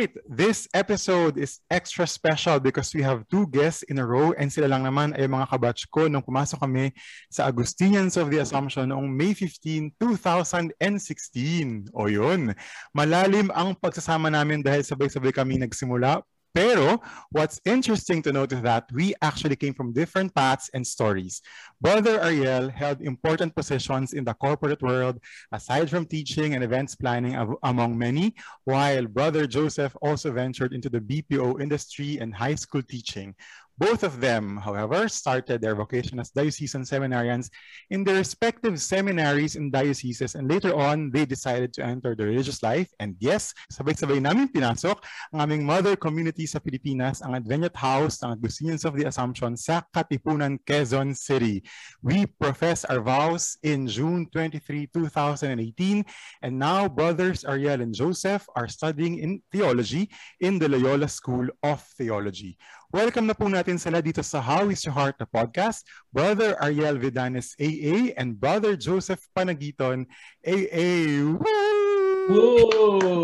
Right, this episode is extra special because we have two guests in a row and sila lang naman ay mga kabatch ko nung pumasok kami sa Augustinians of the Assumption noong May 15, 2016. O yun, malalim ang pagsasama namin dahil sabay-sabay kami nagsimula Pero what's interesting to note is that we actually came from different paths and stories. Brother Ariel held important positions in the corporate world, aside from teaching and events planning among many, while Brother Joseph also ventured into the BPO industry and high school teaching. Both of them, however, started their vocation as diocesan seminarians in their respective seminaries and dioceses and later on, they decided to enter the religious life. And yes, sabay-sabay namin pinasok ang aming mother community sa Pilipinas, ang Adventist House ng Augustinians of the Assumption sa Katipunan, Quezon City. We profess our vows in June 23, 2018, and now brothers Ariel and Joseph are studying in theology in the Loyola School of Theology. Welcome na po natin sila dito sa How is Your Heart, the podcast. Brother Ariel Vidanes, AA, and Brother Joseph Panagiton, AA. Woo!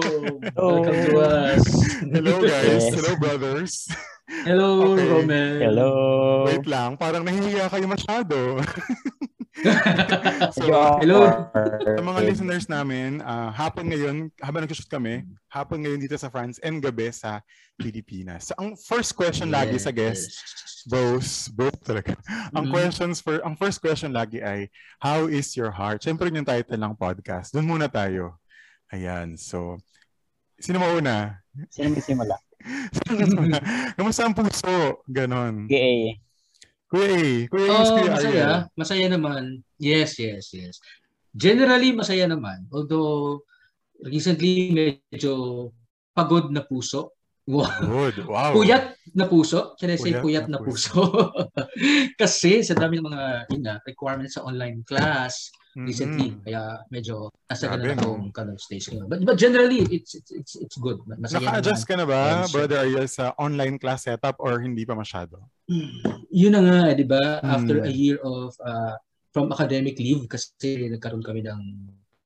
Welcome to us. Hello guys. Yes. Hello brothers. Hello, okay. Roman. Hello. Wait lang, parang nahihiya kayo masyado. so, hello. Sa mga listeners namin, uh, hapon ngayon, habang nag-shoot kami, hapon ngayon dito sa France and gabi sa Pilipinas. So, ang first question yes. lagi sa guest, both, both talaga. Ang mm-hmm. questions for, ang first question lagi ay, how is your heart? Siyempre yung title ng podcast. Doon muna tayo. Ayan, so, sino mauna? Sino magsimula? Kamusta ang puso? Ganon. Okay. Kuya A. Kuya A oh, Kuya masaya. Ariel. Masaya naman. Yes, yes, yes. Generally, masaya naman. Although, recently, medyo pagod na puso. Wow. Good. Wow. Puyat na puso. Can I say puyat, puyat na, na puso? puso? Kasi sa dami ng mga ina, requirements sa online class, recently. Mm-hmm. Kaya medyo nasa ganun akong kind of stage ko. But, but generally, it's, it's, it's, it's good. Masaya Naka-adjust ka na ba, brother Ariel, sa online class setup or hindi pa masyado? Yun na nga, di ba? Mm. After a year of uh, from academic leave kasi nagkaroon kami ng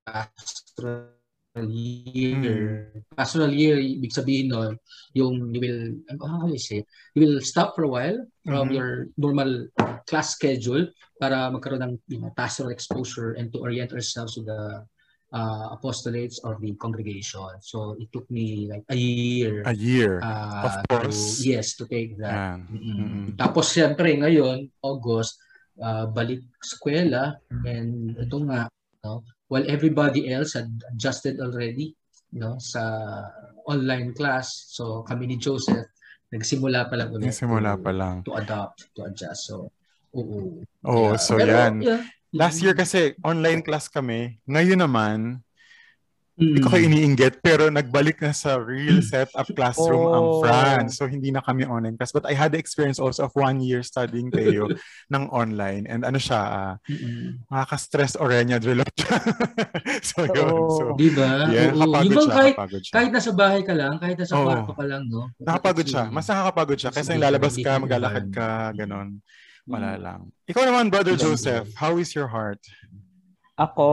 pastoral year. Mm. Pastoral year, ibig sabihin no, yung you will, how do you say, you will stop for a while from mm-hmm. your normal class schedule para magkaroon ng you know, pastoral exposure and to orient ourselves to the uh, apostolates of the congregation. So it took me like a year. A year, uh, of course. To, yes, to take that. Yeah. Mm-hmm. Tapos siyempre ngayon, August, uh, balik eskwela and ito nga, no, while everybody else had adjusted already no, sa online class, so kami ni Joseph, nagsimula pa lang ulit. Nagsimula pa lang. To adopt, to adjust. So, Oo. Oh, yeah. so Pero, yan. Yeah. Last year kasi online class kami. Ngayon naman, Mm. Hindi ko kayo iniinggit, pero nagbalik na sa real setup classroom oh. ang France. So, hindi na kami online class. But I had the experience also of one year studying Teo ng online. And ano siya, uh, makaka-stress Orenya drill so, yun. So, di ba? Yeah, Oo. Yung siya, kahit, siya. kahit nasa bahay ka lang, kahit nasa oh. kwarto ka lang, no? Nakapagod siya. Mas nakakapagod siya. Kasi lalabas ka, maglalakad ka, ganon. Wala mm. lang. Ikaw naman, Brother Joseph, how is your heart? Ako,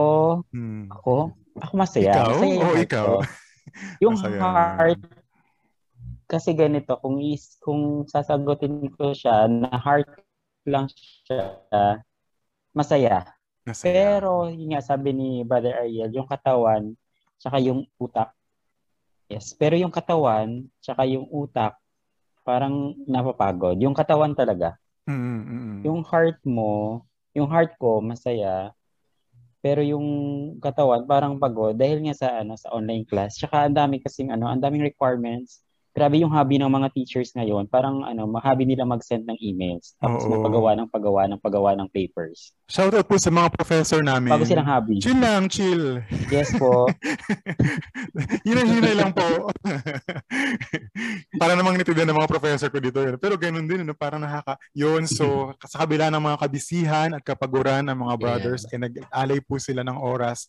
hmm. ako, ako masaya. Ikaw? Masaya yung oh, ikaw. Ko. yung masaya. heart, kasi ganito, kung is, kung sasagutin ko siya, na heart lang siya, masaya. masaya. Pero, yun nga, sabi ni Brother Ariel, yung katawan, tsaka yung utak. Yes, pero yung katawan, tsaka yung utak, parang napapagod. Yung katawan talaga. Mm-hmm. Yung heart mo, yung heart ko masaya, pero yung katawan parang pagod dahil nga sa ano sa online class. Tsaka ang dami kasing ano, ang daming requirements grabe yung hobby ng mga teachers ngayon. Parang ano, mahabi nila mag-send ng emails. Tapos Oo. magpagawa ng paggawa ng paggawa ng papers. Shoutout po sa mga professor namin. Bago silang hobby. Chill lang, chill. Yes po. Hinay-hinay lang po. Para namang nitidan ng mga professor ko dito. Pero ganun din, ano, parang nakaka... Yun, so sa kabila ng mga kabisihan at kapaguran ng mga brothers, yeah. ay nag-alay po sila ng oras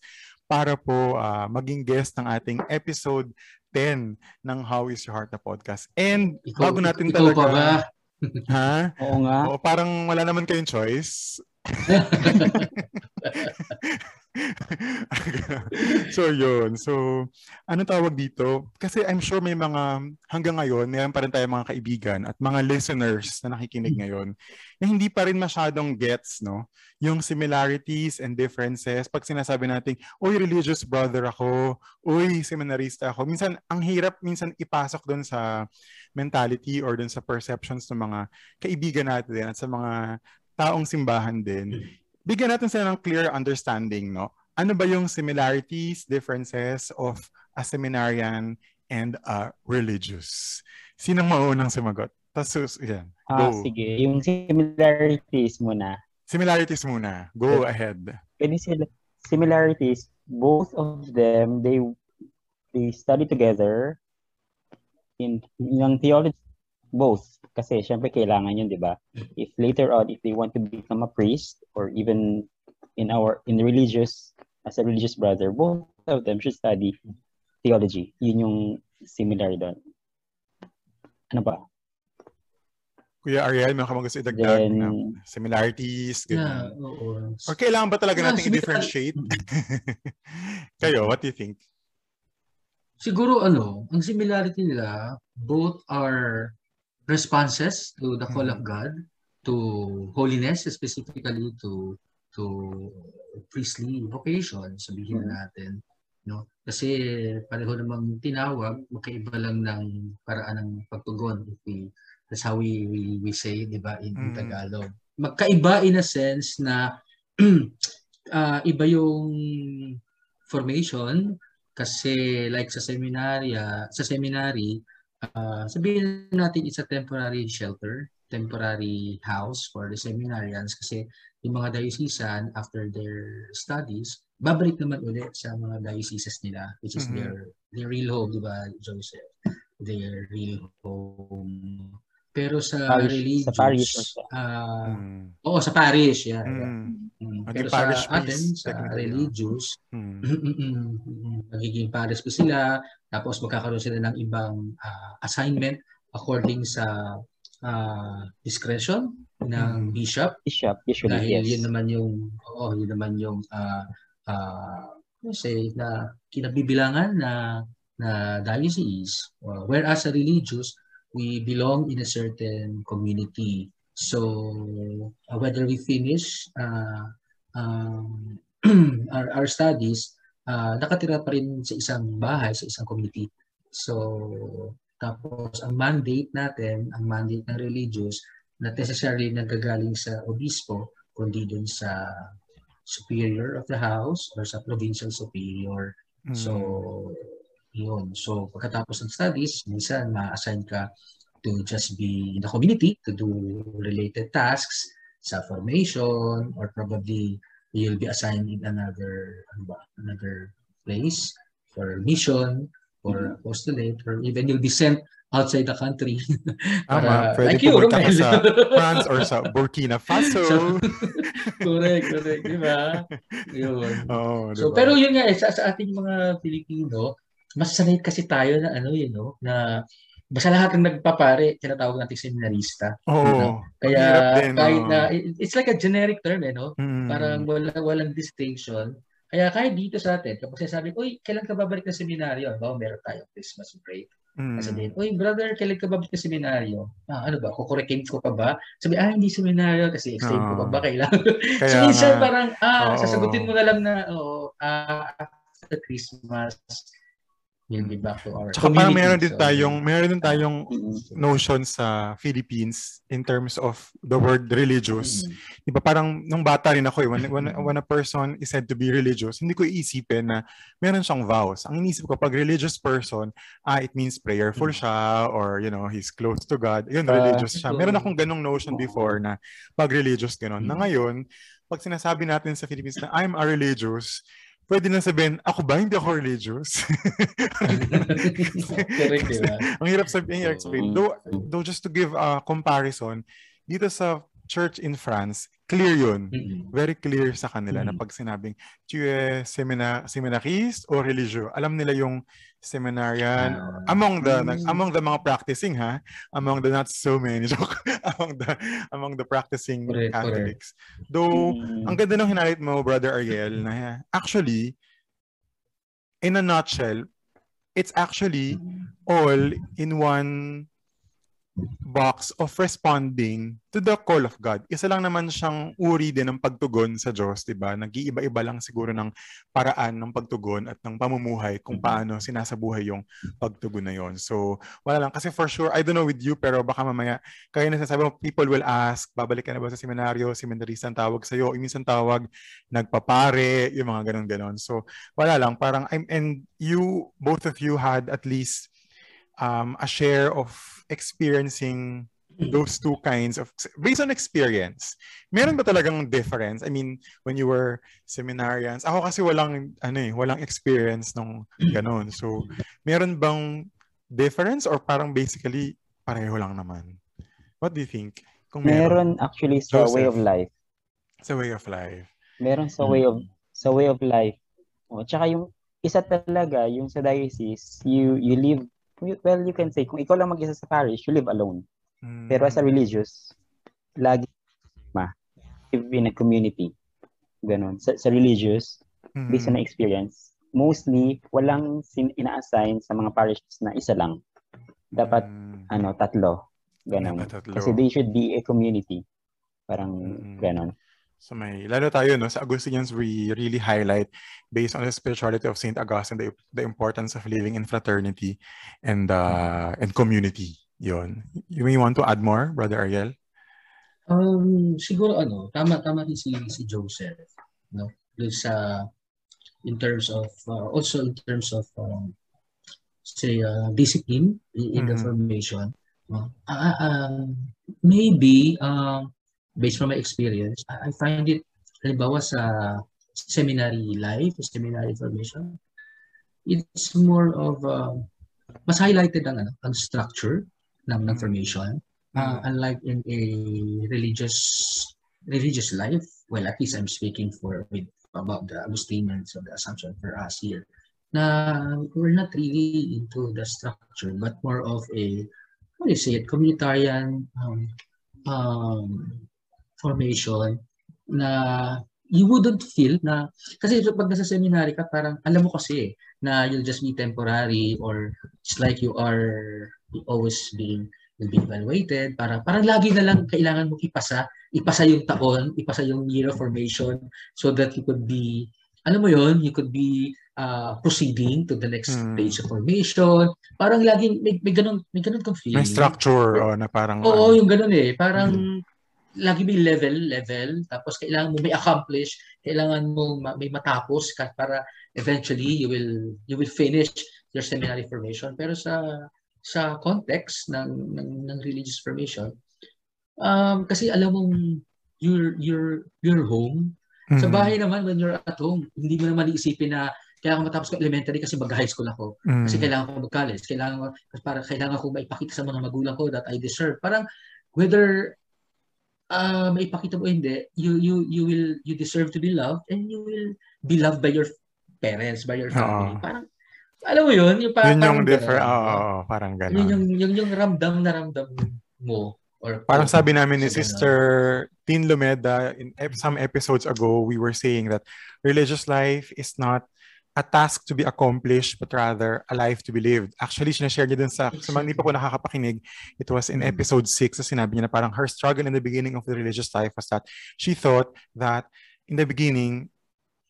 para po uh, maging guest ng ating episode 10 ng How Is Your Heart na podcast. And ikaw, bago natin ikaw talaga... pa ba? ha? Oo nga. O, parang wala naman kayong choice. so yun. So ano tawag dito? Kasi I'm sure may mga hanggang ngayon, mayroon pa rin tayong mga kaibigan at mga listeners na nakikinig hmm. ngayon na hindi pa rin masyadong gets, no? Yung similarities and differences. Pag sinasabi natin, uy, religious brother ako, uy, seminarista ako. Minsan, ang hirap minsan ipasok doon sa mentality or doon sa perceptions ng mga kaibigan natin at sa mga taong simbahan din bigyan natin sila ng clear understanding, no? Ano ba yung similarities, differences of a seminarian and a religious? Sinong maunang sumagot? Tapos, yan. Go. Ah, sige. Yung similarities muna. Similarities muna. Go okay. ahead. Sila. Similarities, both of them, they they study together in yung theology both kasi syempre kailangan yun, 'di ba? If later on if they want to become a priest or even in our in the religious as a religious brother, both of them should study theology. Yun yung similar doon. Ano ba? Kuya Ariel, may ka gusto idagdag Then, na similarities, ganyan. Yeah, oo. Or kailangan ba talaga natin i-differentiate? Kayo, what do you think? Siguro ano, ang similarity nila, both are responses to the call of mm-hmm. God, to holiness, specifically to to priestly vocation, sabihin mm-hmm. natin. No? Kasi pareho namang tinawag, magkaiba lang ng paraan ng pagtugon. If we, that's how we, we, we say, di ba, in, in Tagalog. Magkaiba in a sense na uh, iba yung formation kasi like sa seminarya, sa seminary, uh, sabihin natin it's a temporary shelter, temporary house for the seminarians kasi yung mga diocesan after their studies, babalik naman ulit sa mga dioceses nila which is mm-hmm. their their real home, di ba, Joseph? Their real home. Pero sa parish, religious, sa parish, uh, mm. oo, sa parish, yeah. Mm. Mm. Pero sa parish atin, sa religious, mm. magiging parish pa sila, tapos magkakaroon sila ng ibang uh, assignment according sa uh, discretion ng bishop. Bishop, usually, Dahil yes. yun naman yung, oo, yun naman yung, uh, uh, say, na kinabibilangan na na diocese. Uh, whereas sa religious, we belong in a certain community. So uh, whether we finish uh, um, our, our studies, uh, nakatira pa rin sa isang bahay, sa isang community. So tapos ang mandate natin, ang mandate ng religious, not necessarily nagagaling sa obispo, kundi dun sa superior of the house or sa provincial superior. Mm. So yun. So, pagkatapos ng studies, minsan ma-assign ka to just be in the community to do related tasks sa formation or probably you'll be assigned in another ano ba, another place for mission or mm-hmm. apostolate or even you'll be sent outside the country. Para, Tama, like you, ka sa France or sa Burkina Faso. so, correct, correct, di ba? Yun. Oh, diba? So, pero yun nga, eh, sa, sa ating mga Pilipino, mas sanay kasi tayo na ano yun, no? Na basta lahat ng nagpapare, tinatawag natin seminarista. Oo. Oh, no? Kaya din, kahit na, it's like a generic term, eh, no? Mm. Parang wala, walang distinction. Kaya kahit dito sa atin, kapag sabi, uy, kailan ka babalik ng seminaryo? Ba, meron tayong Christmas break. Mm. Sabihin, uy, brother, kailan ka babalik ng seminaryo? Ah, ano ba, kukurekin ko pa ba? Sabi, ah, hindi seminaryo kasi extend oh. ko pa ba kailangan? Kaya so, minsan parang, ah, oh. sasagutin mo na lang na, oo, oh, ah, after Christmas, we'll be back to our Tsaka parang meron din tayong, meron din tayong notion sa Philippines in terms of the word religious. Mm-hmm. Di ba parang nung bata rin ako eh, when, when, when a person is said to be religious, hindi ko iisipin na meron siyang vows. Ang inisip ko, pag religious person, ah, it means prayerful siya or, you know, he's close to God. Yun, religious siya. Meron akong ganong notion before na pag religious ganon. Na ngayon, pag sinasabi natin sa Philippines na I'm a religious, pwede na sabihin, ako ba? Hindi ako religious. Correct, diba? ang hirap sabihin, sabihin. Though, though just to give a comparison, dito sa church in France, clear yun. Very clear sa kanila na pag sinabing, tu es semina, seminarist o religio, alam nila yung seminarian uh, among the mm. among the mga practicing ha among the not so many joke among the among the practicing correct, Catholics correct. though mm. ang ganda ng hinalit mo brother Ariel na actually in a nutshell it's actually all in one box of responding to the call of God. Isa lang naman siyang uri din ng pagtugon sa Diyos, di ba? Nag-iiba-iba lang siguro ng paraan ng pagtugon at ng pamumuhay kung mm-hmm. paano sinasabuhay yung pagtugon na yon. So, wala lang. Kasi for sure, I don't know with you, pero baka mamaya, kaya nasasabi mo, people will ask, babalik ka na ba sa seminaryo, seminarista ang tawag sa'yo, minsan tawag, nagpapare, yung mga ganun-ganon. So, wala lang. Parang, I'm, and you, both of you had at least um, a share of experiencing those two kinds of based on experience meron ba talagang difference? I mean when you were seminarians ako kasi walang ano eh walang experience nung ganun. So meron bang difference or parang basically pareho lang naman? What do you think? Kung meron, meron actually sa Joseph, way of life. Sa way of life. Meron sa way of sa way of life. Oh tsaka yung isa talaga yung sa diocese you you live well, you can say, kung ikaw lang mag-isa sa parish, you live alone. Mm. Pero as a religious, lagi ma, live in a community. Ganon. Sa, sa religious, mm. based on experience, mostly, walang sin- ina-assign sa mga parishes na isa lang. Dapat, mm. ano, tatlo. Ganon. Tatlo. Kasi they should be a community. Parang mm. ganon. So may, lalo tayo, no, sa Augustinians, we really highlight, based on the spirituality of St. Augustine, the, the importance of living in fraternity and uh, and community. Yon. You may want to add more, Brother Ariel? Um, siguro ano, tama tama din si si Joseph, no? Doon sa in terms of uh, also in terms of um, say uh, discipline in, in mm-hmm. the formation. Uh, uh, um, maybe um, based from my experience, I find it, halimbawa sa seminary life, seminary formation, it's more of, uh, mas highlighted ang, ano, ang structure ng, ng formation. Uh, unlike in a religious religious life, well, at least I'm speaking for with about the Augustinians of the Assumption for us here, na we're not really into the structure, but more of a, what do you say it, communitarian um, um, formation na you wouldn't feel na kasi pag nasa seminary ka parang alam mo kasi na you'll just be temporary or it's like you are always being will be evaluated. Para parang lagi na lang kailangan mo ipasa ipasa yung taon ipasa yung year of formation so that you could be alam mo yon you could be uh, proceeding to the next hmm. stage of formation. Parang laging may, may ganun may ganun kang feeling. May structure oh, na parang oo ano. yung ganun eh. Parang hmm lagi may level, level. Tapos kailangan mo may accomplish, kailangan mo may matapos ka para eventually you will you will finish your seminary formation. Pero sa sa context ng ng, ng religious formation, um, kasi alam mong your your your home. Mm-hmm. Sa bahay naman when you're at home, hindi mo naman iisipin na kaya ako matapos ko elementary kasi mag-high school ako. Mm. Kasi kailangan ko mag-college. Kailangan para kailangan ko maipakita sa mga magulang ko that I deserve. Parang whether uh, maipakita mo hindi, you you you will you deserve to be loved and you will be loved by your parents, by your family. Uh, parang alam mo yun, yung parang, yun yung different, oo, oh, oh, parang gano'n. Yun yung, yung, yung ramdam na ramdam mo. Or, parang sabi namin ni Sister Tin Lumeda, in some episodes ago, we were saying that religious life is not a task to be accomplished but rather a life to be lived. Actually, sinashare niya dun sa, sa mga hindi pa ko nakakapakinig, it was in episode 6 na sinabi niya na parang her struggle in the beginning of the religious life was that she thought that in the beginning,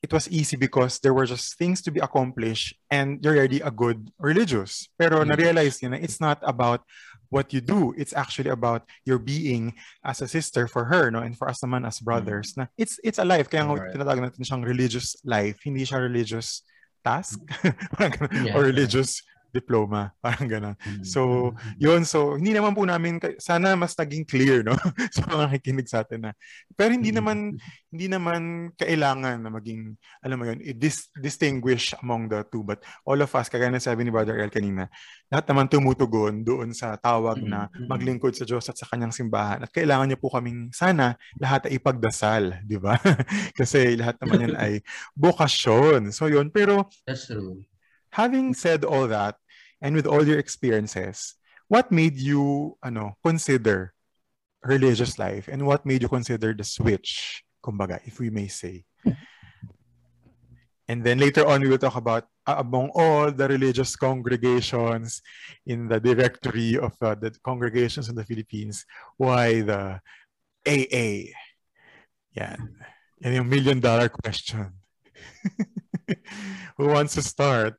it was easy because there were just things to be accomplished and you're already a good religious. Pero mm-hmm. na-realize niya na it's not about what you do. It's actually about your being as a sister for her, no? And for us naman as brothers. Mm-hmm. Na it's it's a life. Kaya right. tinatawag natin siyang religious life. Hindi siya religious task yeah. or religious diploma, parang gano'n. Mm. So, yun. So, hindi naman po namin, sana mas naging clear, no? sa mga nakikinig sa atin na. Pero hindi naman, hindi naman kailangan na maging, alam mo yun, dis- distinguish among the two. But all of us, kagaya na sabi ni Brother El kanina, lahat naman tumutugon doon sa tawag na maglingkod sa Diyos at sa kanyang simbahan. At kailangan niya po kaming sana lahat ay ipagdasal, di ba? Kasi lahat naman yan ay bokasyon. So yun, pero That's true having said all that, and with all your experiences, what made you ano, consider religious life and what made you consider the switch, kumbaga, if we may say? And then later on, we will talk about uh, among all the religious congregations in the directory of uh, the congregations in the Philippines, why the AA? Yan. Yan yung million dollar question. Who wants to start?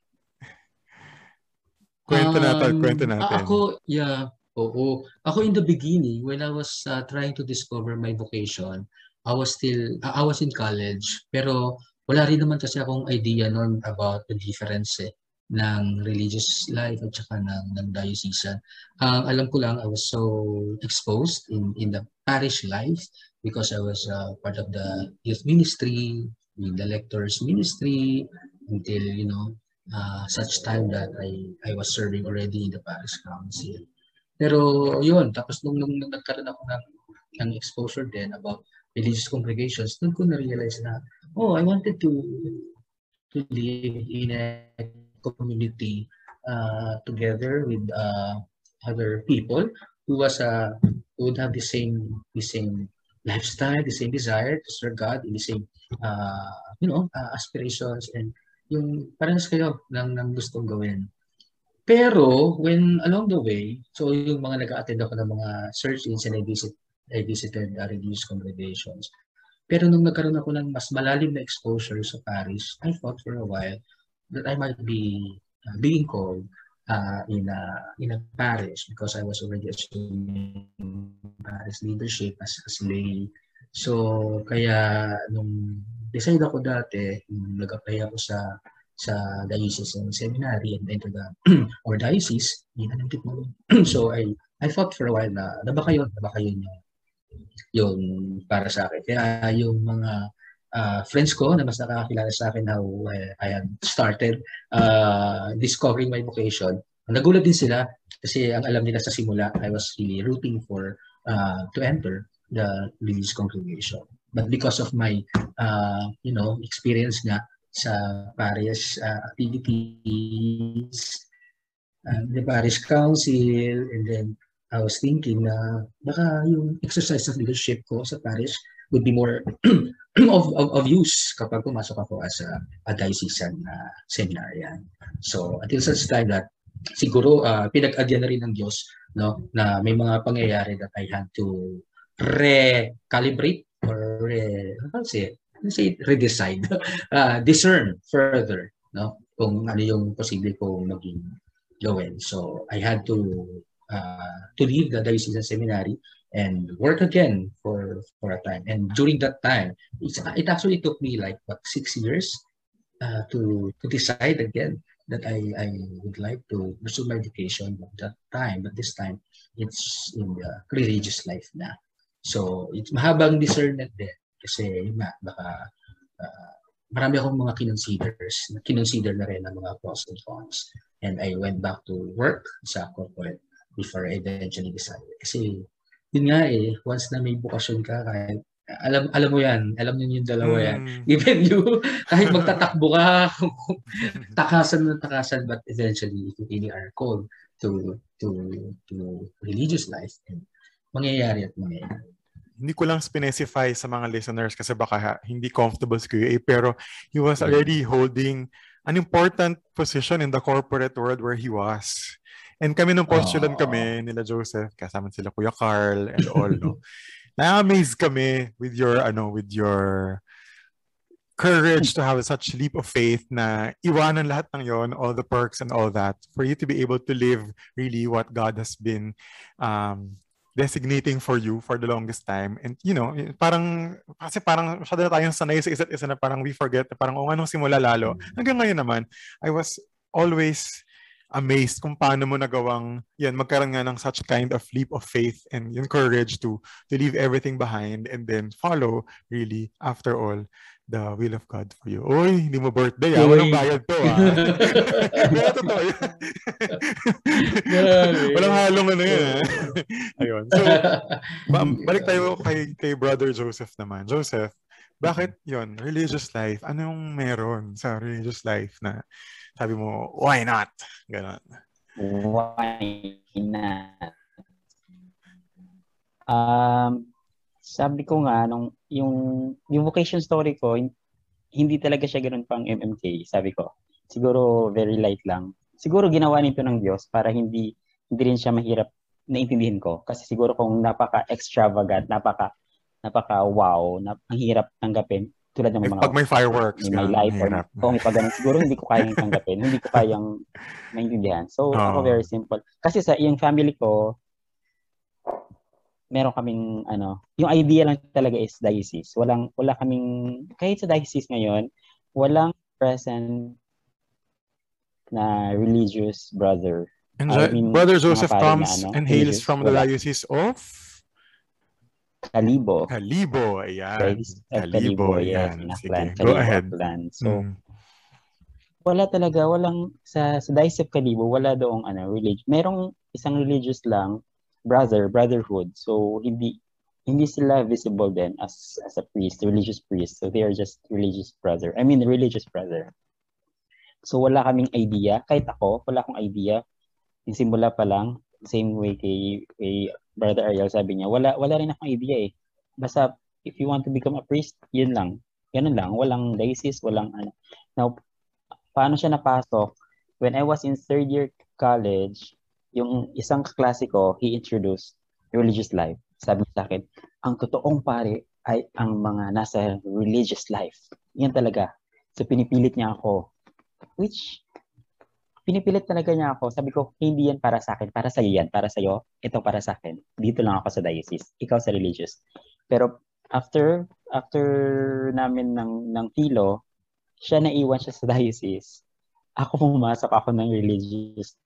Kwento um, natin, kwento natin. Ako, yeah, oo. Ako in the beginning, when I was uh, trying to discover my vocation, I was still, uh, I was in college, pero wala rin naman kasi akong idea noon about the difference eh, ng religious life at saka ng, ng diocesan. Ang uh, alam ko lang, I was so exposed in, in the parish life because I was uh, part of the youth ministry, in the lectors ministry, until, you know, uh, such time that I I was serving already in the parish council. Pero yun, tapos nung, nung, nung nagkaroon ako ng, ng exposure din about religious congregations, doon ko na-realize na, oh, I wanted to to live in a community uh, together with uh, other people who was uh, who would have the same the same lifestyle, the same desire to serve God, in the same uh, you know uh, aspirations and yung parehas kayo ng, ng gustong gawin. Pero when along the way, so yung mga nag-attend ako ng mga search-ins and I, visit, I visited uh, religious congregations. Pero nung nagkaroon ako ng mas malalim na exposure sa parish, I thought for a while that I might be uh, being called uh, in a in a parish because I was already assuming parish leadership as, as lay. So kaya nung decide ako dati, nag-apply ako sa sa diocesan seminary and enter the or diocese, yun ang mo. so I I thought for a while na, na baka yun, na baka yun yung, yung para sa akin. Kaya yung mga uh, friends ko na mas nakakakilala sa akin how uh, I had started uh, discovering my vocation, nagulat din sila kasi ang alam nila sa simula, I was really rooting for uh, to enter the religious congregation. But because of my, uh, you know, experience nga sa parish uh, activities, uh, the parish council, and then I was thinking na baka yung exercise of leadership ko sa parish would be more of, of, of use kapag pumasok ako as a, a diocesan uh, seminarian. So until such time that siguro uh, pinag-adyan na rin ng Diyos no, na may mga pangyayari that I had to recalibrate or re, how say, say redecide, uh, discern further, no? Kung ano yung posible kong maging gawin. So I had to uh, to leave the diocesan seminary and work again for for a time. And during that time, it's, it actually took me like what six years uh, to to decide again that I I would like to pursue my education at that time. But this time, it's in the religious life na. So, it's mahabang discernment din. Kasi, yun nga, baka uh, marami akong mga kinonsiders, kinonsider na rin ang mga pros and cons. And I went back to work sa corporate before I eventually decided. Kasi, yun nga eh, once na may bukasyon ka, kahit alam alam mo yan, alam niyo yung dalawa yan. Mm. Even you, kahit magtatakbo ka, takasan ng takasan, but eventually, if you really are called to to to religious life, and mangyayari at mangyayari. Hindi ko lang specify sa mga listeners kasi baka hindi comfortable si Kuya A, pero he was already holding an important position in the corporate world where he was. And kami nung postulan oh. kami nila Joseph, kasama sila Kuya Carl and all, no. Na-amaze kami with your ano with your courage to have such leap of faith na iwanan lahat ng yon, all the perks and all that, for you to be able to live really what God has been um, designating for you for the longest time. And you know, parang, kasi parang masyado na tayong sanay sa isa't isa na parang we forget, na parang o anong simula lalo. Hanggang ngayon naman, I was always amazed kung paano mo nagawang yan magkaroon nga ng such kind of leap of faith and yung courage to to leave everything behind and then follow really after all the will of God for you. Oy, hindi mo birthday ah. Walang bayad to ah. Pero totoo yun. Walang halong ano yun ah. Ayun. So, balik tayo kay, kay Brother Joseph naman. Joseph, bakit yon religious life? Anong meron sa religious life na sabi mo, why not? Ganon. Why not? Um, sabi ko nga, nung, yung, yung vocation story ko, hindi talaga siya ganoon pang MMK, sabi ko. Siguro very light lang. Siguro ginawa nito ng Diyos para hindi hindi rin siya mahirap naintindihan ko. Kasi siguro kung napaka-extravagant, napaka napaka wow, na, ang hirap tanggapin, tulad ng mga... Pag may fireworks, may, may life or kung may pag siguro hindi ko kayang tanggapin, hindi ko kayang maintindihan. So, oh. ako very simple. Kasi sa yung family ko, meron kaming ano, yung idea lang talaga is diocese. Walang wala kaming kahit sa diocese ngayon, walang present na religious brother. And I mean, Brother Joseph comes na, ano, and hails from the diocese of Kalibo. Kalibo, ayan. Kalibo, ayan. Yes, Sige, go ahead. Plan. So, mm. wala talaga, walang, sa, sa Dice of Kalibo, wala doong ano, religion. Merong isang religious lang, brother, brotherhood. So, hindi, hindi sila visible then as, as a priest, religious priest. So, they are just religious brother. I mean, religious brother. So, wala kaming idea. Kahit ako, wala akong idea. Yung simula pa lang, same way kay, kay Brother Ariel, sabi niya, wala, wala rin akong idea eh. Basta, if you want to become a priest, yun lang. Ganun lang. Walang diocese, walang ano. Now, paano siya napasok? When I was in third year college, yung isang klase ko, he introduced religious life. Sabi sa akin, ang totoong pare ay ang mga nasa religious life. Yan talaga. So, pinipilit niya ako. Which, pinipilit talaga niya ako. Sabi ko, hindi yan para sa akin. Para sa iyo yan. Para sa iyo. Ito para sa akin. Dito lang ako sa diocese. Ikaw sa religious. Pero after after namin ng ng tilo, siya naiwan siya sa diocese. Ako pumasok ako ng religious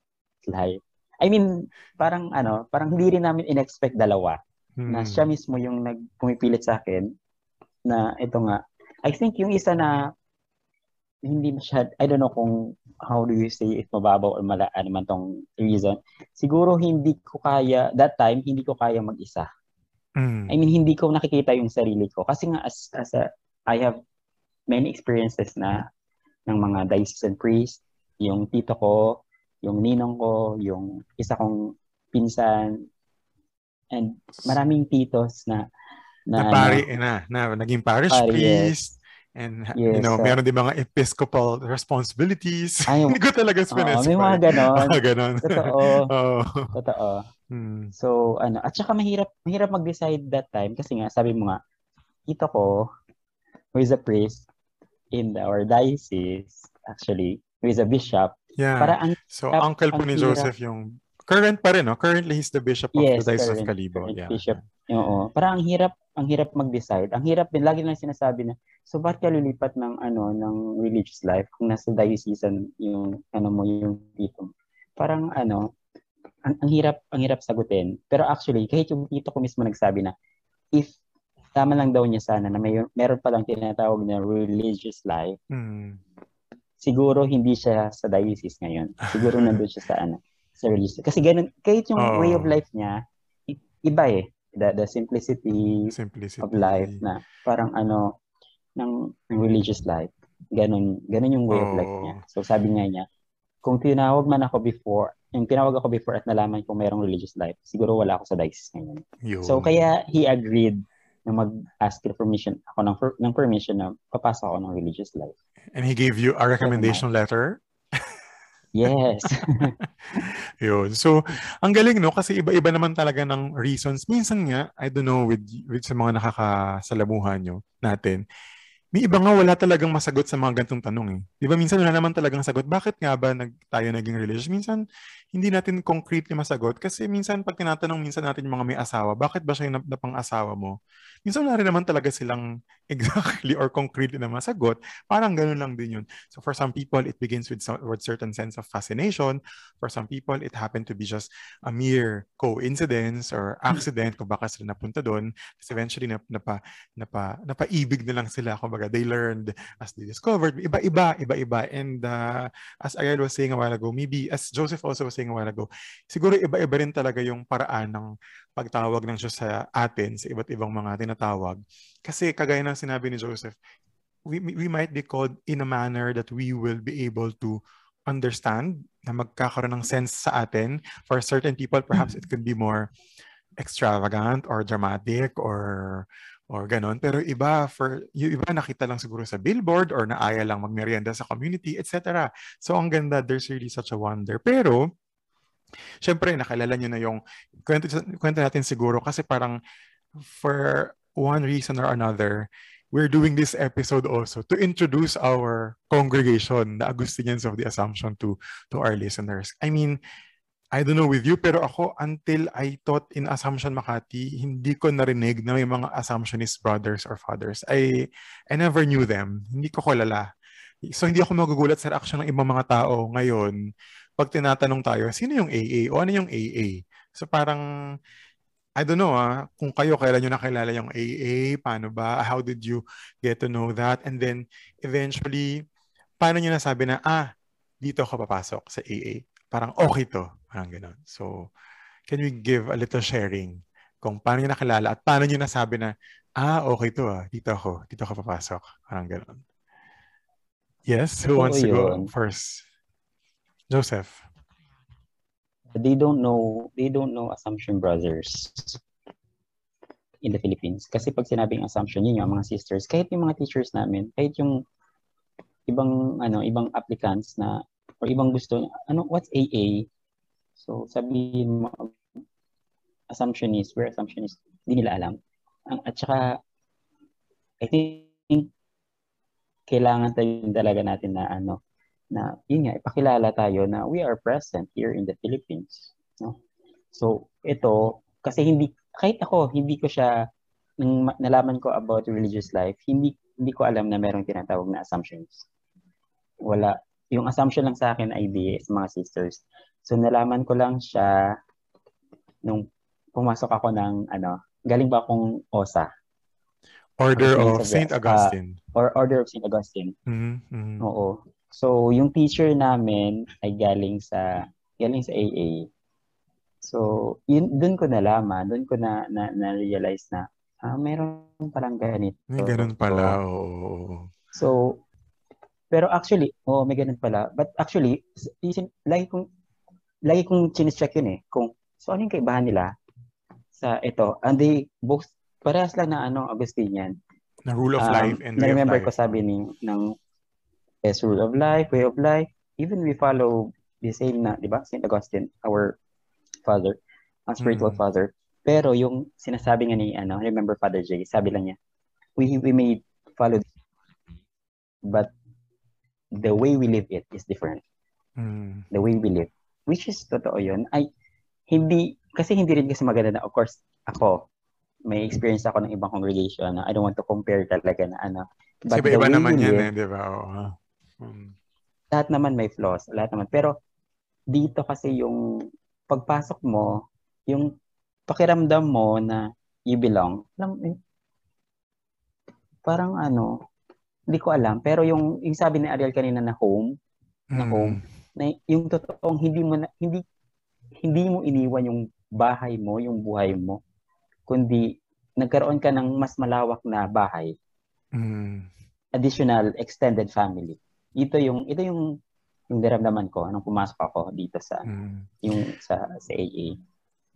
life. I mean, parang ano, parang hindi rin namin inexpect dalawa. Hmm. Na siya mismo yung nagpumipilit sa akin na ito nga. I think yung isa na hindi masyad, I don't know kung how do you say if mababaw or mala, ano man tong reason. Siguro hindi ko kaya, that time, hindi ko kaya mag-isa. Mm. I mean, hindi ko nakikita yung sarili ko. Kasi nga, as, as a, I have many experiences na ng mga diocesan priest, yung tito ko, yung ninong ko, yung isa kong pinsan, and maraming titos na na, na pari ano, na, na naging parish pari, priest, yes. And, yes, you know, uh, meron din mga episcopal responsibilities. Ay, Hindi ko talaga specify. may mga ganon. mga ganon. Totoo. oh. Totoo. Hmm. So, ano, at saka mahirap, mahirap mag-decide that time kasi nga, sabi mo nga, ito ko, who is a priest in our diocese, actually, who is a bishop. Yeah. Para ang, so, ang, uncle po ni Joseph yung, current pa rin, no? Currently, he's the bishop of yes, the Diocese of Calibo. Yeah. Bishop. Oo. Para ang hirap, ang hirap mag-decide. Ang hirap din, lagi lang sinasabi na, so bakit ka lilipat ng, ano, ng religious life kung nasa diocesan yung, ano mo, yung tito Parang, ano, ang, ang hirap, ang hirap sagutin. Pero actually, kahit yung tito ko mismo nagsabi na, if tama lang daw niya sana na may, meron pa lang tinatawag na religious life, mm. Siguro hindi siya sa diocese ngayon. Siguro nandun siya sa, ano, sa religious. Kasi ganun, kahit yung oh. way of life niya, iba eh the, the simplicity, simplicity of life na parang ano ng, ng religious life. Ganun, ganun yung way oh. of life niya. So sabi nga niya, kung tinawag man ako before, yung tinawag ako before at nalaman kong mayroong religious life, siguro wala ako sa diocese ngayon. Yun. So kaya he agreed na mag-ask for permission ako ng, ng permission na papasok ako ng religious life. And he gave you a recommendation letter? Yes. Yun. So, ang galing, no? Kasi iba-iba naman talaga ng reasons. Minsan nga, I don't know, with, with sa mga nakakasalamuhan nyo natin, may iba nga wala talagang masagot sa mga gantong tanong eh. Di ba minsan wala naman talagang sagot. Bakit nga ba nag, tayo naging religious? Minsan hindi natin concretely masagot kasi minsan pag tinatanong minsan natin yung mga may asawa, bakit ba siya yung napang-asawa mo? Minsan wala rin naman talaga silang exactly or concretely na masagot. Parang ganun lang din yun. So for some people, it begins with, some, with certain sense of fascination. For some people, it happened to be just a mere coincidence or accident kung baka sila napunta doon. Kasi eventually, nap, napa, napa, napaibig na lang sila. Kumbaga, they learned as they discovered. Iba-iba, iba-iba. And uh, as Ariel was saying a while ago, maybe as Joseph also was saying a while ago, siguro iba-iba rin talaga yung paraan ng pagtawag ng Diyos sa atin, sa iba't ibang mga tinatawag. Kasi kagaya ng sinabi ni Joseph, we, we might be called in a manner that we will be able to understand, na magkakaroon ng sense sa atin. For certain people, perhaps it could be more extravagant or dramatic or or ganon. Pero iba, for, yung iba nakita lang siguro sa billboard or naaya lang magmerienda sa community, etc. So ang ganda, there's really such a wonder. Pero, Siyempre, nakilala nyo na yung kwento, kwento natin siguro kasi parang for one reason or another, we're doing this episode also to introduce our congregation, the Augustinians of the Assumption to to our listeners. I mean, I don't know with you, pero ako, until I taught in Assumption Makati, hindi ko narinig na may mga Assumptionist brothers or fathers. I, I never knew them. Hindi ko kilala. So, hindi ako magugulat sa reaction ng ibang mga tao ngayon pag tinatanong tayo, sino yung AA o ano yung AA? So parang, I don't know ah, kung kayo kailan nyo nakilala yung AA, paano ba, how did you get to know that? And then eventually, paano nyo nasabi na, ah, dito ako papasok sa AA? Parang okay to, parang gano'n. So, can you give a little sharing kung paano nyo nakilala at paano nyo nasabi na, ah, okay to ah, dito ako, dito ako papasok, parang gano'n. Yes, who wants to go first? Joseph. They don't know, they don't know Assumption Brothers in the Philippines. Kasi pag sinabing Assumption, yun yung mga sisters, kahit yung mga teachers namin, kahit yung ibang ano ibang applicants na or ibang gusto ano what's AA so sabihin mo assumptionist we're assumptionist hindi nila alam ang at saka I think kailangan tayo talaga natin na ano na yun nga, ipakilala tayo na we are present here in the Philippines. No? So, ito, kasi hindi, kahit ako, hindi ko siya, nang nalaman ko about religious life, hindi hindi ko alam na merong tinatawag na assumptions. Wala. Yung assumption lang sa akin ay sa mga sisters. So, nalaman ko lang siya nung pumasok ako ng, ano, galing ba akong OSA. Order of St. Augustine. Uh, or Order of St. Augustine. Mm-hmm, mm-hmm. Oo. So, yung teacher namin ay galing sa galing sa AA. So, yun doon ko nalaman, doon ko na na, na realize na ah, meron parang ganito. May ganun pala, oo. Oh. So, pero actually, oh, may ganun pala. But actually, isin, lagi kong lagi kong chine-check yun eh kung so ano yung kaibahan nila sa ito. And they both parehas lang na ano Augustinian. Na rule of um, life and way remember ko sabi ni ng as rule of life, way of life. Even we follow the same na, di ba? St. Augustine, our father, ang spiritual mm. father. Pero yung sinasabi nga ni, ano, remember Father J, sabi lang niya, we, we may follow this, but the way we live it is different. Mm. The way we live. Which is totoo yun. Ay, hindi, kasi hindi rin kasi maganda na, of course, ako, may experience ako ng ibang congregation na I don't want to compare talaga na ano. But iba-iba naman yan eh, di ba? Oo. Hmm. Lahat naman may flaws, lahat naman. Pero dito kasi yung pagpasok mo, yung pakiramdam mo na you belong, alam, eh, parang ano, hindi ko alam. Pero yung, yung sabi ni Ariel kanina na home, mm. na hmm. home, na yung totoong hindi mo na, hindi hindi mo iniwan yung bahay mo, yung buhay mo, kundi nagkaroon ka ng mas malawak na bahay. Mm. Additional extended family ito yung ito yung yung naramdaman ko nung pumasok ako dito sa mm. yung sa sa AA.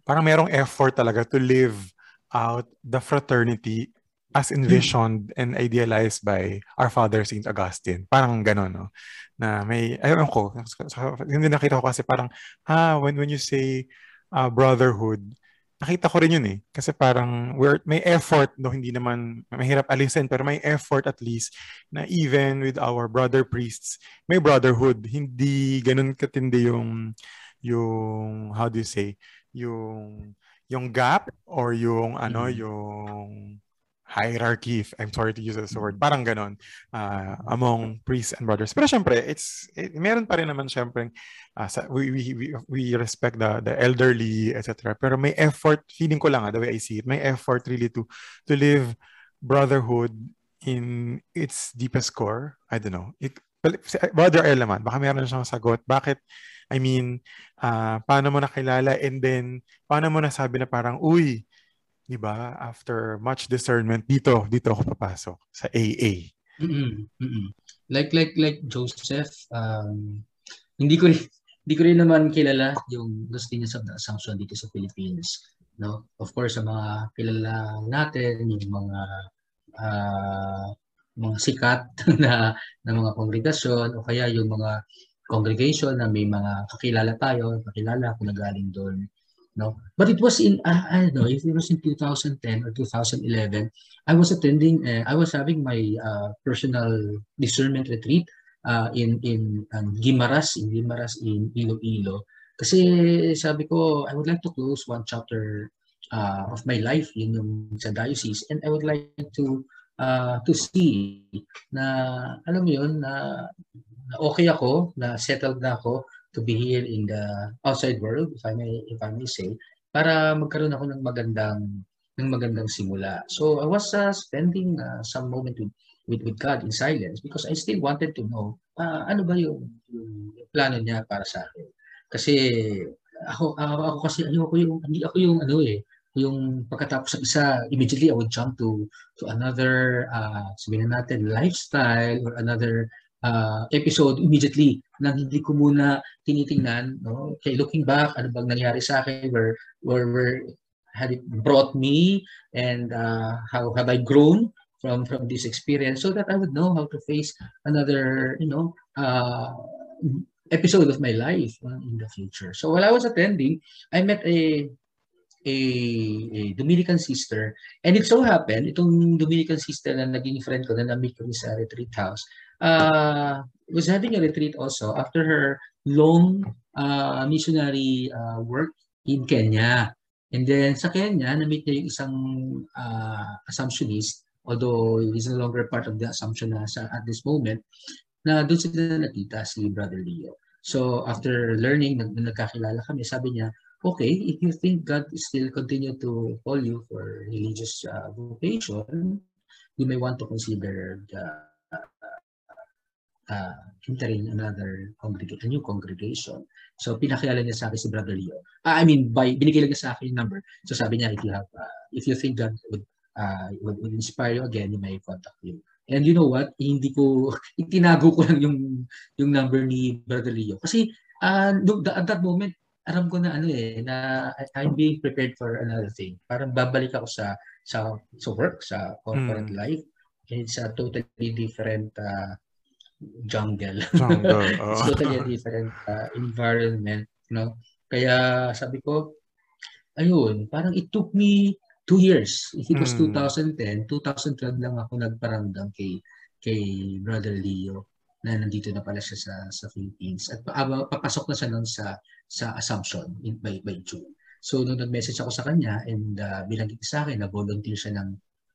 Parang merong effort talaga to live out the fraternity as envisioned and idealized by our father Saint Augustine. Parang gano'n, no? Na may, ayun ko, hindi nakita ko kasi parang, ah, when, when you say uh, brotherhood, nakita ko rin yun eh. Kasi parang we're, may effort, no, hindi naman mahirap alisin, pero may effort at least na even with our brother priests, may brotherhood. Hindi ganun katindi yung, yung, how do you say, yung, yung gap or yung, ano, mm-hmm. yung, hierarchy, if I'm sorry to use this word, parang ganon, uh, among priests and brothers. Pero syempre, it's, it, meron pa rin naman syempre, uh, sa, we, we, we respect the, the elderly, etc. Pero may effort, feeling ko lang, uh, the way I see it, may effort really to, to live brotherhood in its deepest core. I don't know. It, Brother L naman, baka meron siyang sagot. Bakit, I mean, uh, paano mo nakilala and then, paano mo nasabi na parang, uy, 'di ba? After much discernment, dito dito ako papasok sa AA. Mm-hmm. Mm-hmm. Like like like Joseph, um, hindi ko hindi ko rin naman kilala yung Gustinians of the Assumption dito sa Philippines. No? Of course, sa mga kilala natin, yung mga uh, mga sikat na na mga kongregasyon o kaya yung mga congregation na may mga kakilala tayo, kakilala kung nagaling doon no? But it was in uh, I don't know if it was in 2010 or 2011 I was attending uh, I was having my uh, personal discernment retreat uh, in in um, Gimaras in Gimaras in Iloilo. Kasi sabi ko I would like to close one chapter uh, of my life in yung sa diocese and I would like to uh, to see na alam mo yun na, na okay ako na settled na ako to be here in the outside world, if I may, if I may say, para magkaroon ako ng magandang ng magandang simula. So I was uh, spending uh, some moment with, with with God in silence because I still wanted to know uh, ano ba yung, yung plano niya para sa akin. Kasi ako ako, ako kasi ayoko yung hindi ako yung ano eh yung pagkatapos ng isa immediately I would jump to to another uh, sabihin natin lifestyle or another uh, episode immediately nang hindi ko muna tinitingnan no? Okay looking back ano bang nangyari sa akin? Where where where had it brought me? And uh, how have I grown from from this experience? So that I would know how to face another you know uh, episode of my life in the future. So while I was attending I met a a, a Dominican sister. And it so happened itong Dominican sister na naging friend ko na na-meet ko sa retreat house uh, was having a retreat also after her long uh, missionary uh, work in Kenya. And then sa Kenya, na-meet niya yung isang uh, assumptionist, although he's no longer part of the assumption na sa, at this moment, na doon sila nakita si Brother Leo. So after learning, nag nagkakilala kami, sabi niya, okay, if you think God still continue to call you for religious uh, vocation, you may want to consider the uh, entering another congregation, a new congregation. So, pinakilala niya sa akin si Brother Leo. Uh, I mean, by, binigay lang niya sa akin yung number. So, sabi niya, if you have, uh, if you think that would, uh, would, would inspire you again, you may contact him. And you know what? Hindi ko, itinago ko lang yung, yung number ni Brother Leo. Kasi, uh, at that moment, alam ko na ano eh, na I'm being prepared for another thing. Parang babalik ako sa sa sa work, sa corporate mm. life. And it's a totally different uh, jungle. Jungle. Oh. it's totally a different uh, environment, no? Kaya sabi ko, ayun, parang it took me two years. If it was mm. 2010, 2012 lang ako nagparamdam kay kay Brother Leo na nandito na pala siya sa sa Philippines at uh, papasok na siya noon sa sa Assumption in, by, by June. So nung nag-message ako sa kanya and uh, binanggit sa akin na volunteer siya ng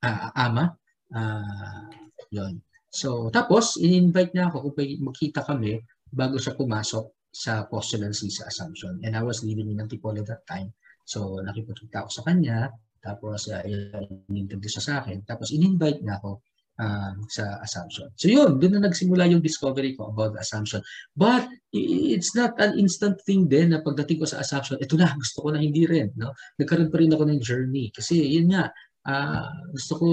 uh, ama, uh, yon So, tapos, in-invite niya ako kung magkita kami bago siya pumasok sa postulancy sa Assumption. And I was living in Antipolo that time. So, nakipagkita ako sa kanya. Tapos, uh, in-interview siya sa akin. Tapos, in-invite niya ako uh, sa Assumption. So, yun. Doon na nagsimula yung discovery ko about the Assumption. But, it's not an instant thing din na pagdating ko sa Assumption, ito na, gusto ko na hindi rin. No? Nagkaroon pa rin ako ng journey. Kasi, yun nga, uh, gusto ko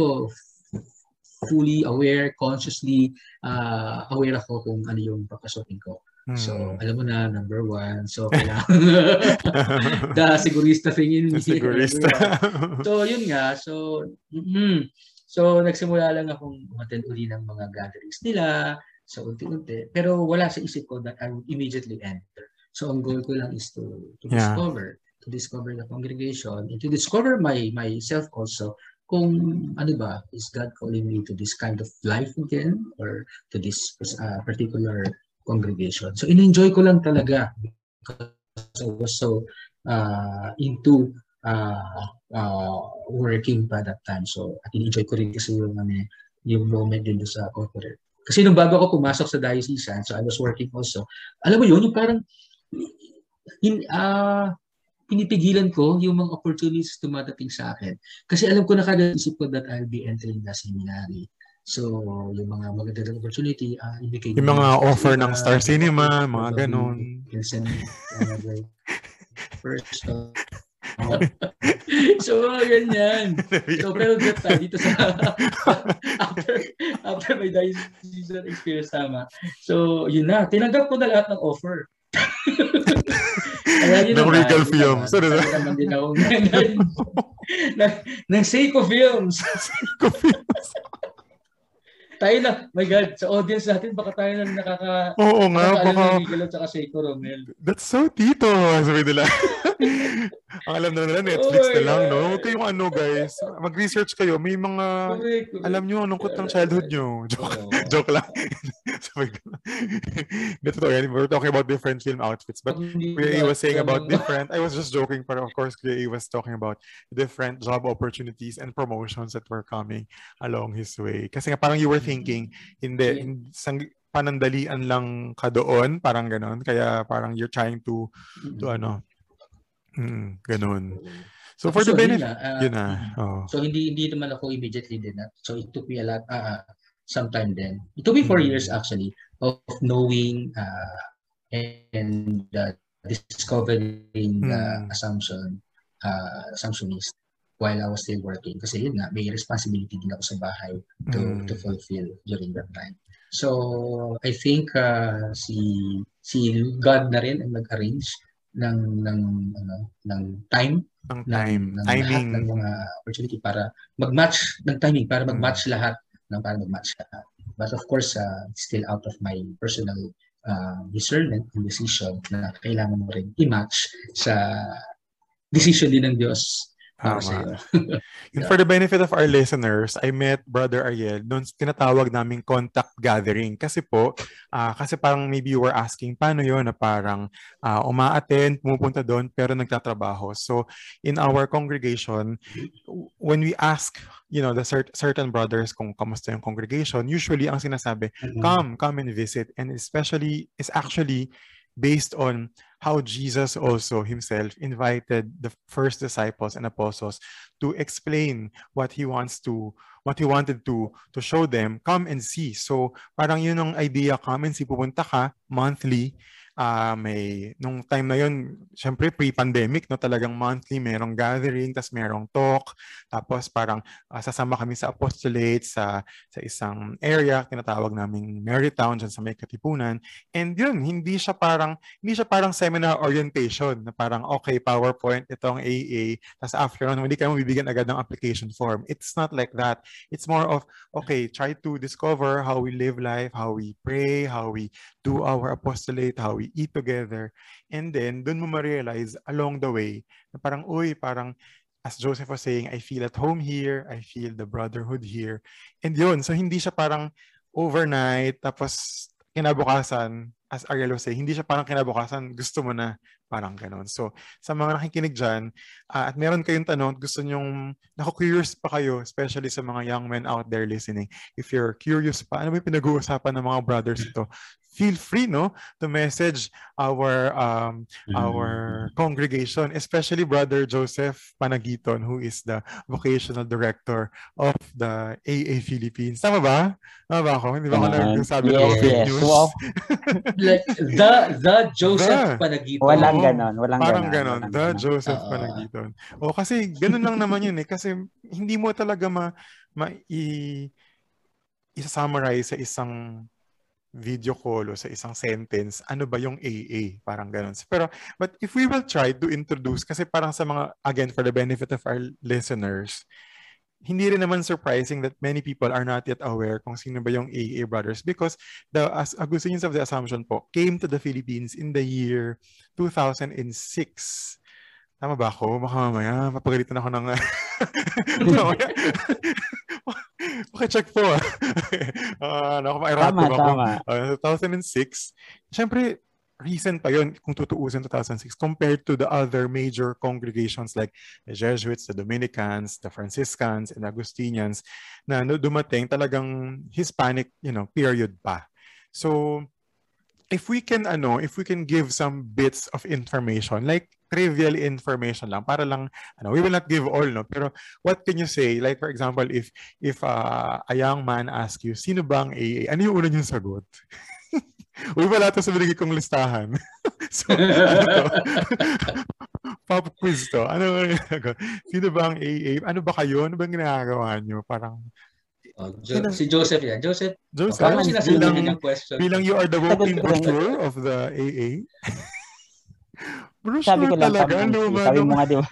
fully aware, consciously uh, aware ako kung ano yung papasukin ko. Hmm. So, alam mo na, number one. So, kailangan the sigurista thing in me. Sigurista. so, yun nga. So, mm-hmm. so, nagsimula lang akong umattend uli ng mga gatherings nila. So, unti-unti. Pero wala sa isip ko that I would immediately enter. So, ang goal ko lang is to, to yeah. discover to discover the congregation and to discover my myself also kung ano ba, is God calling me to this kind of life again or to this uh, particular congregation. So in-enjoy ko lang talaga because I was so uh, into uh, uh, working pa that time. So at in-enjoy ko rin kasi yung, ano, yung moment din sa corporate. Kasi nung bago ako pumasok sa diocesan, so I was working also, alam mo yun, yung parang in, uh, pinipigilan ko yung mga opportunities dumadating sa akin. Kasi alam ko na kada isip ko that I'll be entering the seminary. So, yung mga magandang opportunity, uh, ibigay Yung mga offer ng Star Cinema, mga ganun. Send another first uh, so, ganyan. So, pero get dito sa after, after my diocese experience tama. So, yun na. Tinanggap ko na lahat ng offer. Kaya yun ng Regal Films. Ano na? naman din ako. ng, ng Seiko Films. Seiko Films. tayo na, my God, sa audience natin, baka tayo na nakaka... Oo nga, baka... Regal at saka Seiko Romel. That's so tito, sabi nila. Ang alam na nila, Netflix oh na lang, no? Huwag kayong ano, guys. Mag-research kayo. May mga, correct, correct. alam nyo, anong kot ng childhood nyo. Joke, oh. joke lang. Sabi ko. Dito to, yan. We're talking about different film outfits. But Kuya A was saying about different. I was just joking, but of course, Kuya A was talking about different job opportunities and promotions that were coming along his way. Kasi nga parang you were thinking, hindi, hindi sang, panandalian lang ka doon, parang ganon. Kaya parang you're trying to, to ano, Mm, ganun. So for so, the benefit, yun na. Uh, yun na. Oh. So hindi hindi naman ako immediately din. Uh, so it took me a lot, uh, sometime then. It took me four mm. years actually of knowing uh, and uh, discovering mm. the assumption, uh, assumptionist while I was still working. Kasi yun nga, may responsibility din ako sa bahay to, mm. to fulfill during that time. So I think uh, si si God na rin ang nag-arrange ng ng ano ng time. Ng time. ng, ng timing ng mga opportunity para mag-match ng timing para mag-match mm. lahat ng para mag-match lahat. But of course uh, still out of my personal uh, discernment and decision na kailangan mo rin i-match sa decision din ng Diyos Tama. And for the benefit of our listeners, I met Brother Ariel noon tinatawag naming contact gathering. Kasi po, uh, kasi parang maybe you were asking, paano yon na parang uh, uma-attend, pumupunta doon, pero nagtatrabaho. So, in our congregation, when we ask, you know, the cert- certain brothers kung kamusta yung congregation, usually ang sinasabi, mm-hmm. come, come and visit. And especially, is actually based on how Jesus also himself invited the first disciples and apostles to explain what he wants to what he wanted to to show them come and see. So parang yun ang idea come and see. Pupunta ka monthly uh, may, nung time na yun, syempre pre-pandemic, no, talagang monthly merong gathering, tapos merong talk, tapos parang uh, sasama kami sa apostolate sa, sa isang area, tinatawag naming Marytown, dyan sa may Katipunan. And yun, hindi siya parang, hindi siya parang seminar orientation, na parang, okay, PowerPoint, itong AA, tapos after nun, hindi kayo mabibigyan agad ng application form. It's not like that. It's more of, okay, try to discover how we live life, how we pray, how we do our apostolate, how we eat together. And then, dun mo ma-realize along the way na parang, uy, parang, as Joseph was saying, I feel at home here, I feel the brotherhood here. And yun, so hindi siya parang overnight, tapos kinabukasan, as Ariel was saying, hindi siya parang kinabukasan, gusto mo na parang ganon. So, sa mga nakikinig dyan, uh, at meron kayong tanong, gusto nyong, naku-curious pa kayo, especially sa mga young men out there listening. If you're curious pa, ano ba pinag-uusapan ng mga brothers ito? Feel free no to message our um mm-hmm. our congregation especially brother Joseph Panagiton who is the vocational director of the AA Philippines. Tama ba? Tama ba ako? Hindi ba ako uh, nagsabi yes, ng fake yes. news? Well, like the the Joseph the, Panagiton. Walang ganon walang parang ganon, ganon. the ganon. Joseph uh, Panagiton. O kasi ganun lang naman yun eh. Kasi hindi mo talaga ma, ma i, isa-summarize sa isang video call o sa isang sentence, ano ba yung AA? Parang ganun. Pero, but if we will try to introduce, kasi parang sa mga, again, for the benefit of our listeners, hindi rin naman surprising that many people are not yet aware kung sino ba yung AA brothers because the as Augustinians of the Assumption po came to the Philippines in the year 2006. Tama ba ako? Baka mamaya, mapagalitan ako ng... Pakicheck po. uh, ano, tama, ako. tama. Uh, 2006. Siyempre, recent pa yun kung tutuusin 2006 compared to the other major congregations like the Jesuits, the Dominicans, the Franciscans, and Augustinians na dumating talagang Hispanic, you know, period pa. So, if we can ano, if we can give some bits of information like trivial information lang para lang ano, we will not give all no, pero what can you say? Like for example, if if uh, a young man ask you, sino bang AA? Ano yung una niyong sagot? Uy, wala to sa binigay kong listahan. so, ano to? Pop quiz to. Ano Sino ba ang AA? Ano ba kayo? Ano bang ginagawa nyo? Parang, Oh, jo- si Joseph yan. Joseph, Joseph oh, parang bilang, ng question. Bilang you are the walking brochure of the AA. brochure sabi ko lang, talaga. Sabi, luma, sabi mo nga, di ba?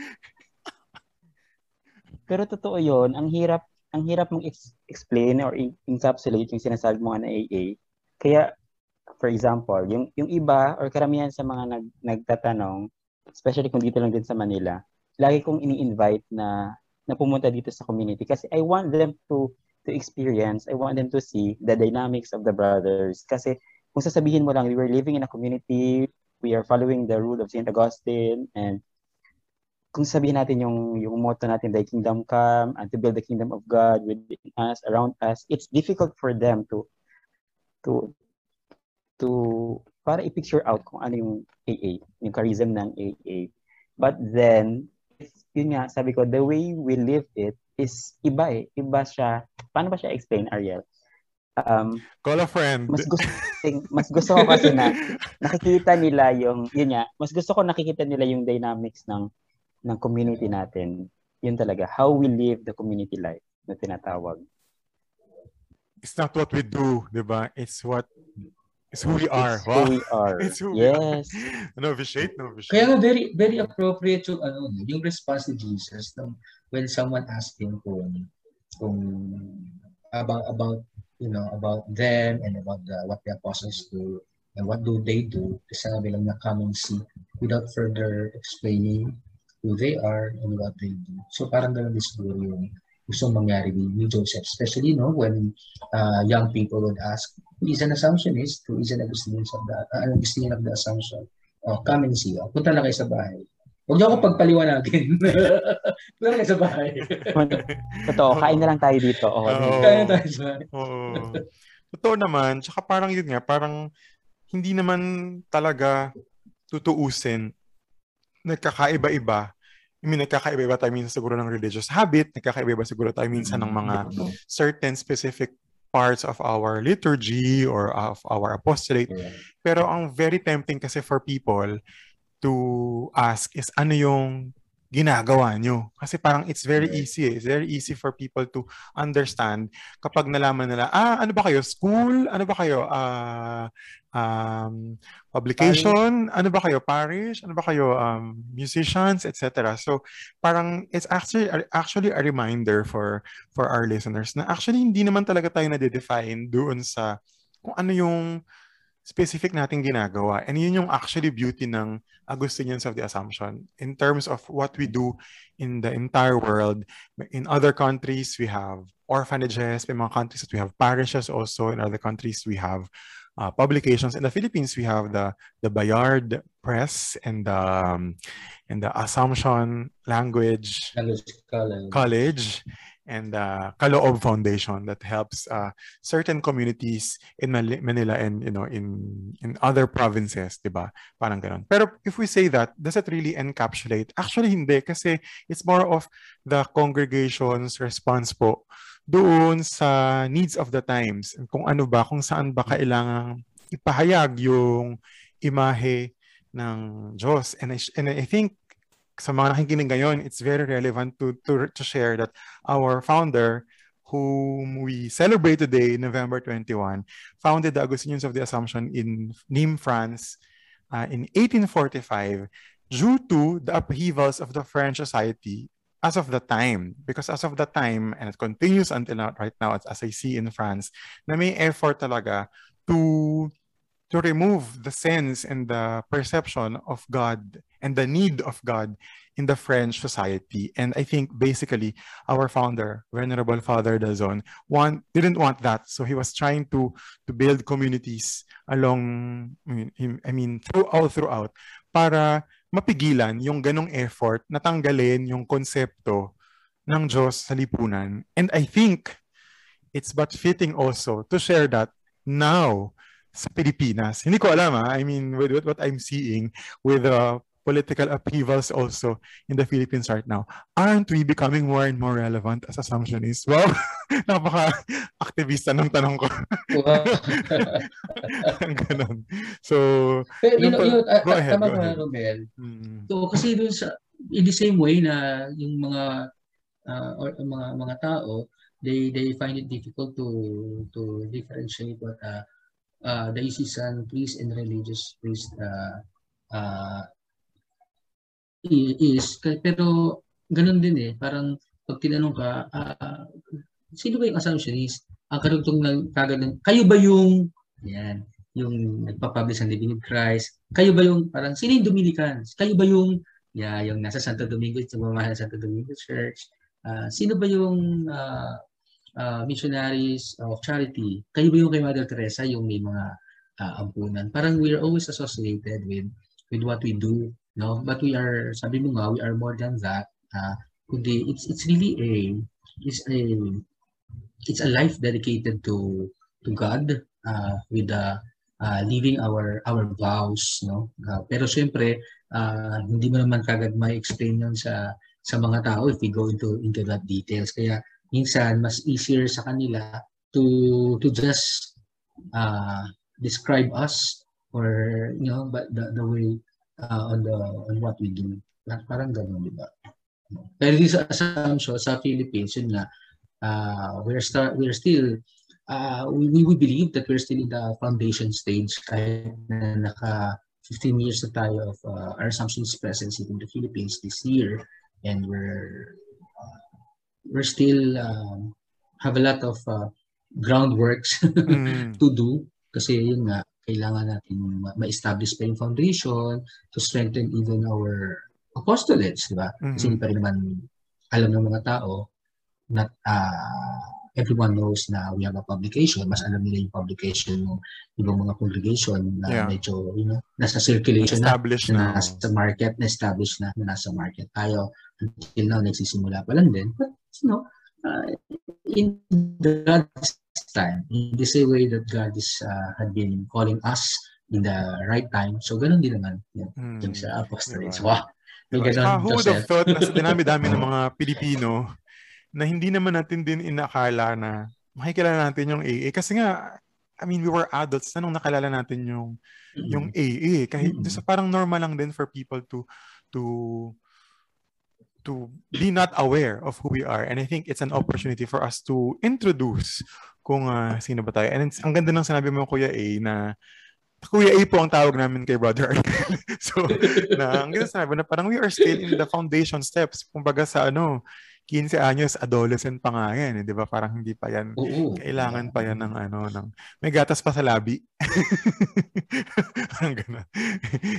Pero totoo yon ang hirap ang hirap mong explain or encapsulate yung sinasabi mo nga na AA. Kaya for example, yung yung iba or karamihan sa mga nag, nagtatanong, especially kung dito lang din sa Manila, lagi kong ini-invite na na pumunta dito sa community kasi I want them to to experience, I want them to see the dynamics of the brothers kasi kung sasabihin mo lang we were living in a community, we are following the rule of St. Augustine and kung sabihin natin yung yung motto natin the kingdom come and to build the kingdom of God within us around us it's difficult for them to to to para i-picture out kung ano yung AA, yung charism ng AA. But then, yun nga, sabi ko, the way we live it is iba eh. Iba siya. Paano ba siya explain, Ariel? Um, Call a friend. Mas gusto, mas gusto ko kasi na nakikita nila yung, yun nga, mas gusto ko nakikita nila yung dynamics ng ng community natin. Yun talaga, how we live the community life na tinatawag. It's not what we do, di ba? It's what It's who we are. It's wow. who we are. It's who yes. we are. No vitiate, no vitiate. Kaya nga very very appropriate yung ano, yung response ni Jesus nung when someone asked him kung kung about about you know about them and about the, what the apostles do and what do they do kasi sabi lang na come and see without further explaining who they are and what they do. So parang ganun din siguro yung gustong mangyari ni, ni Joseph. Especially no, when uh, young people would ask, who is an Assumptionist, who is an Augustinian of the, uh, Augustinian of the Assumption. Oh, come and see. Oh, punta na kayo sa bahay. Huwag niyo ako pagpaliwanagin. Punta na kayo sa bahay. Totoo, kain na lang tayo dito. Oh, oh, kain na tayo sa bahay. Oh. Totoo naman. Tsaka parang yun nga, parang hindi naman talaga tutuusin nagkakaiba-iba I mean, nagkakaiba-iba tayo minsan siguro ng religious habit, nagkakaiba-iba siguro tayo minsan ng mga mm-hmm. certain specific parts of our liturgy or of our apostolate. Pero ang very tempting kasi for people to ask is ano yung ginagawa nyo. Kasi parang it's very easy. Eh. It's very easy for people to understand kapag nalaman nila, ah, ano ba kayo? School? Ano ba kayo? Uh, um, publication? Parish. Ano ba kayo? Parish? Ano ba kayo? Um, musicians? Etc. So, parang it's actually actually a reminder for for our listeners na actually hindi naman talaga tayo na-define doon sa kung ano yung specific nating ginagawa. And yun yung actually beauty ng Augustinians of the Assumption in terms of what we do in the entire world. In other countries, we have orphanages. In mga countries that we have parishes also. In other countries, we have uh, publications. In the Philippines, we have the the Bayard Press and the um, and the Assumption Language College. College and uh, Kaloob Foundation that helps uh, certain communities in Manila and you know in in other provinces, 'di ba? Parang ganun. Pero if we say that, does it really encapsulate? Actually hindi kasi it's more of the congregation's response po doon sa needs of the times. Kung ano ba, kung saan ba kailangang ipahayag yung imahe ng Diyos. And I, and I think sa mga nakikinig ngayon, it's very relevant to, to, to share that our founder, whom we celebrate today, November 21, founded the Augustinians of the Assumption in Nîmes, France, uh, in 1845, due to the upheavals of the French society as of the time. Because as of the time, and it continues until now, right now, as, I see in France, na may effort talaga to to remove the sense and the perception of God and the need of God in the French society. And I think basically our founder, Venerable Father Dazon, want, didn't want that. So he was trying to to build communities along, I mean, I mean throughout, throughout, para mapigilan yung ganong effort na tanggalin yung konsepto ng Diyos sa lipunan. And I think it's but fitting also to share that now sa Pilipinas. Hindi ko alam ha. I mean, with, with what I'm seeing with the uh, political upheavals also in the Philippines right now, aren't we becoming more and more relevant as assumptionists? Well, napaka-aktivista ng tanong ko. Ang ganun. So, Pero, you know, yun, uh, go ahead, tama ka, Romel. Hmm. So, kasi dun sa, in the same way na yung mga uh, or, mga mga tao, they they find it difficult to to differentiate what uh, uh, diocesan priest and religious priest uh, uh, is. Pero ganun din eh, parang pag tinanong ka, uh, sino ba yung assumptionist? Ang karugtong ng kagad kayo ba yung, yan, yung nagpa-publish ng Living in Christ? Kayo ba yung, parang, sino yung Dominicans? Kayo ba yung, yeah, yung nasa Santo Domingo, yung mamahal Santo Domingo Church? Uh, sino ba yung uh, uh, missionaries of charity? Kayo ba yung kay Mother Teresa, yung may mga uh, ampunan? Parang we're always associated with with what we do no? But we are sabi mo nga we are more than that uh, kundi it's it's really a it's a it's a life dedicated to to God uh, with the uh, living our our vows no? Uh, pero syempre uh, hindi mo naman kagad may explain yun sa sa mga tao if we go into into that details. Kaya minsan mas easier sa kanila to to just uh, describe us or you know but the, the way uh, on the on what we do. Parang gano'n, di ba? Pero sa assumption sa Philippines, yun nga, uh, we're, start, we're still, uh, we, we believe that we're still in the foundation stage kahit na naka 15 years na tayo of uh, our assumptions presence in the Philippines this year and we're uh, we're still um, have a lot of uh, groundworks mm. to do kasi yun nga kailangan natin ma-establish pa yung foundation to strengthen even our apostolates, di ba? Mm-hmm. Kasi hindi pa rin naman alam ng mga tao not uh, everyone knows na we have a publication. Mas alam nila yung publication ng ibang mga congregation na yeah. medyo, you know, nasa circulation na, na, nasa market, na-establish na, na nasa market. Tayo, until now, nagsisimula pa lang din. But, you know, uh, in God's time, in the same way that God is uh, had been calling us in the right time. So, ganun din naman yan, hmm. yung sa apostolates. Diba? Wow! May ganun, uh, who would have thought na sa dinami-dami ng mga Pilipino na hindi naman natin din inakala na makikilala natin yung AA. Kasi nga, I mean, we were adults na nung nakalala natin yung mm-hmm. yung AA. Kahit mm-hmm. sa parang normal lang din for people to to to be not aware of who we are. And I think it's an opportunity for us to introduce kung uh, sino ba tayo. And ang ganda ng sinabi mo, Kuya A, na Kuya A po ang tawag namin kay Brother so, na, ang ganda sinabi na parang we are still in the foundation steps. Kumbaga sa ano, 15 anyos, adolescent pa nga yan, eh, 'di ba? Parang hindi pa yan. Oo. Kailangan pa yan ng ano, ng may gatas pa sa labi. Ang ganun.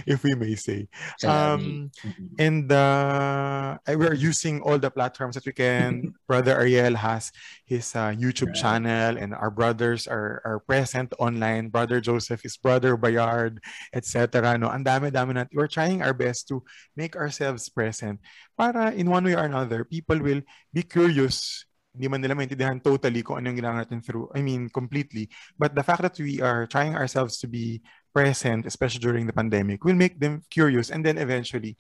If we may say. Um, and uh, we're using all the platforms that we can. Brother Ariel has his uh, YouTube channel and our brothers are are present online. Brother Joseph is Brother Bayard, etc. No, ang dami-dami natin. We're trying our best to make ourselves present para in one way or another, people will be curious. Hindi man nila maintindihan totally kung ano yung ginagawa natin through, I mean, completely. But the fact that we are trying ourselves to be present, especially during the pandemic, will make them curious and then eventually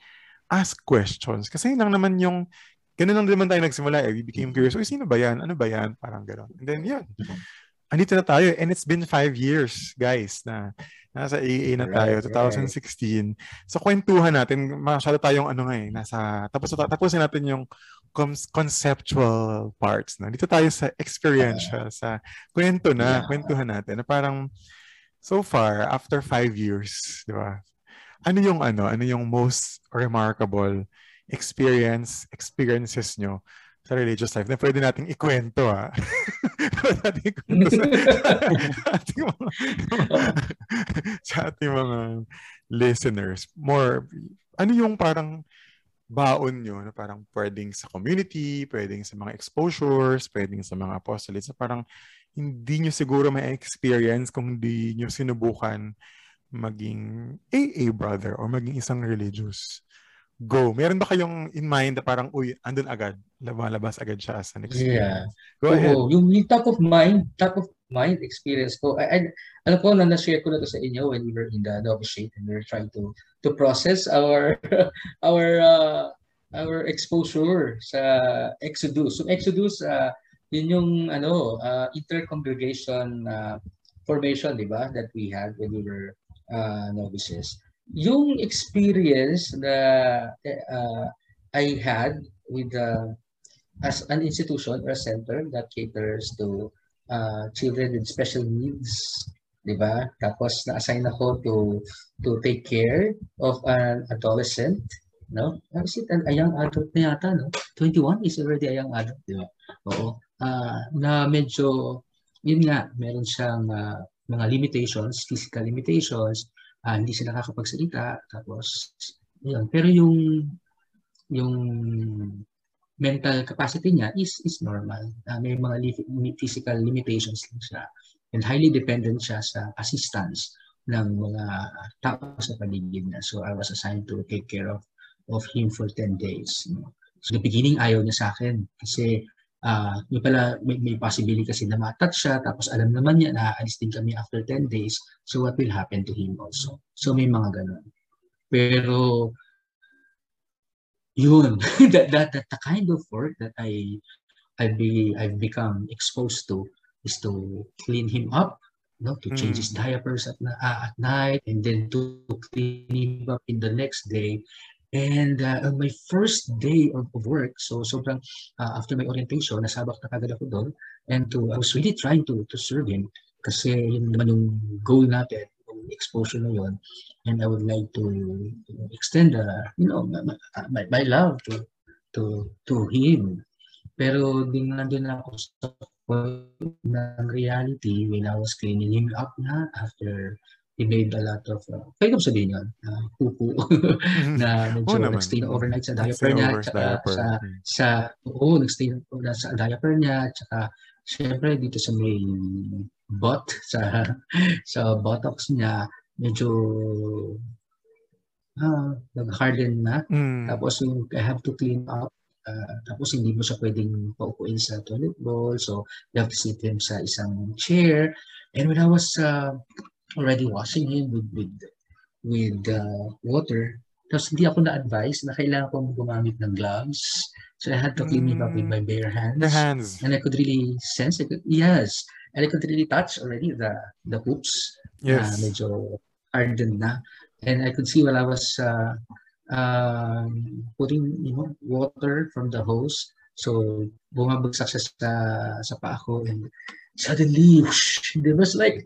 ask questions. Kasi lang naman yung, ganun lang naman tayo nagsimula eh. We became curious, uy, sino ba yan? Ano ba yan? Parang gano'n. And then, yun. Andito na tayo. And it's been five years, guys, na Nasa AA na tayo, right, 2016. Right. So kwentuhan natin, masyado tayong ano nga eh, nasa, tapos tapusin natin yung conceptual parts na. Dito tayo sa experiential, sa kwento na, yeah. kwentuhan natin. Na parang, so far, after five years, di ba? Ano yung ano, ano yung most remarkable experience, experiences nyo sa religious life na pwede nating ikwento ha. pwede nating ikwento sa, sa, ating mga, sa ating mga listeners. More, ano yung parang baon nyo na parang pwedeng sa community, pwedeng sa mga exposures, pwedeng sa mga apostolates na parang hindi nyo siguro may experience kung hindi nyo sinubukan maging AA brother or maging isang religious go. Meron ba kayong in mind na parang, uy, andun agad, lumalabas agad siya as an experience? Yeah. Go Oo, ahead. Yung, yung top of mind, top of mind experience ko, I, I, alam ko na na-share ko na to sa inyo when we were in the novitiate and we were trying to to process our our uh, our exposure sa Exodus. So Exodus, uh, yun yung ano, uh, inter-congregation uh, formation, di ba, that we had when we were uh, novices yung experience na uh, I had with the as an institution or a center that caters to uh, children with special needs, di ba? Tapos na-assign ako to to take care of an adolescent, no? Is it an, a young adult na yata, no? 21 is already a young adult, di ba? Oo. Uh, na medyo, yun nga, meron siyang uh, mga limitations, physical limitations, uh, hindi sila nakakapagsalita. Tapos yun. Pero yung yung mental capacity niya is is normal. Uh, may mga li- physical limitations din siya. And highly dependent siya sa assistance ng mga tao sa paligid niya. So I was assigned to take care of of him for 10 days. So the beginning ayaw niya sa akin. Kasi uh, may pala may, may possibility kasi na matouch siya tapos alam naman niya na aalis din kami after 10 days. So what will happen to him also? So may mga ganun. Pero yun. That, that, that the kind of work that I I've be I've become exposed to is to clean him up no to change mm. his diapers at, uh, at night and then to clean him up in the next day And uh, on my first day of, of work, so sobrang uh, after my orientation, nasabak na kagad ako doon. And to, I was really trying to to serve him kasi yun naman yung goal natin, yung exposure na yun. And I would like to extend, uh, you know, my, my love to to to him. Pero din nandun ako sa ng reality when I was cleaning him up na after he made a lot of, uh, pwede ko sabihin yun, uh, pupu, na medyo oh, nagstay na overnight sa diaper niya, tsaka diaper. sa, hmm. sa, oo, nagstay na sa diaper niya, tsaka syempre dito sa may butt, sa, sa buttocks niya, medyo ah, nag-harden na. Mm. Tapos yung I have to clean up. Uh, tapos hindi mo siya pwedeng paupuin sa toilet bowl. So you have to sit him sa isang chair. And when I was uh, already washing him with with with uh, water. Tapos hindi ako na-advise na kailangan kong gumamit ng gloves. So I had to clean mm. him up with my bare hands. Bare hands. And I could really sense it. Yes. And I could really touch already the the hoops. Yes. Uh, medyo hardened na. And I could see while I was uh, uh, putting you know water from the hose. So bumabagsak siya sa, sa paa ko and suddenly, whoosh, there was like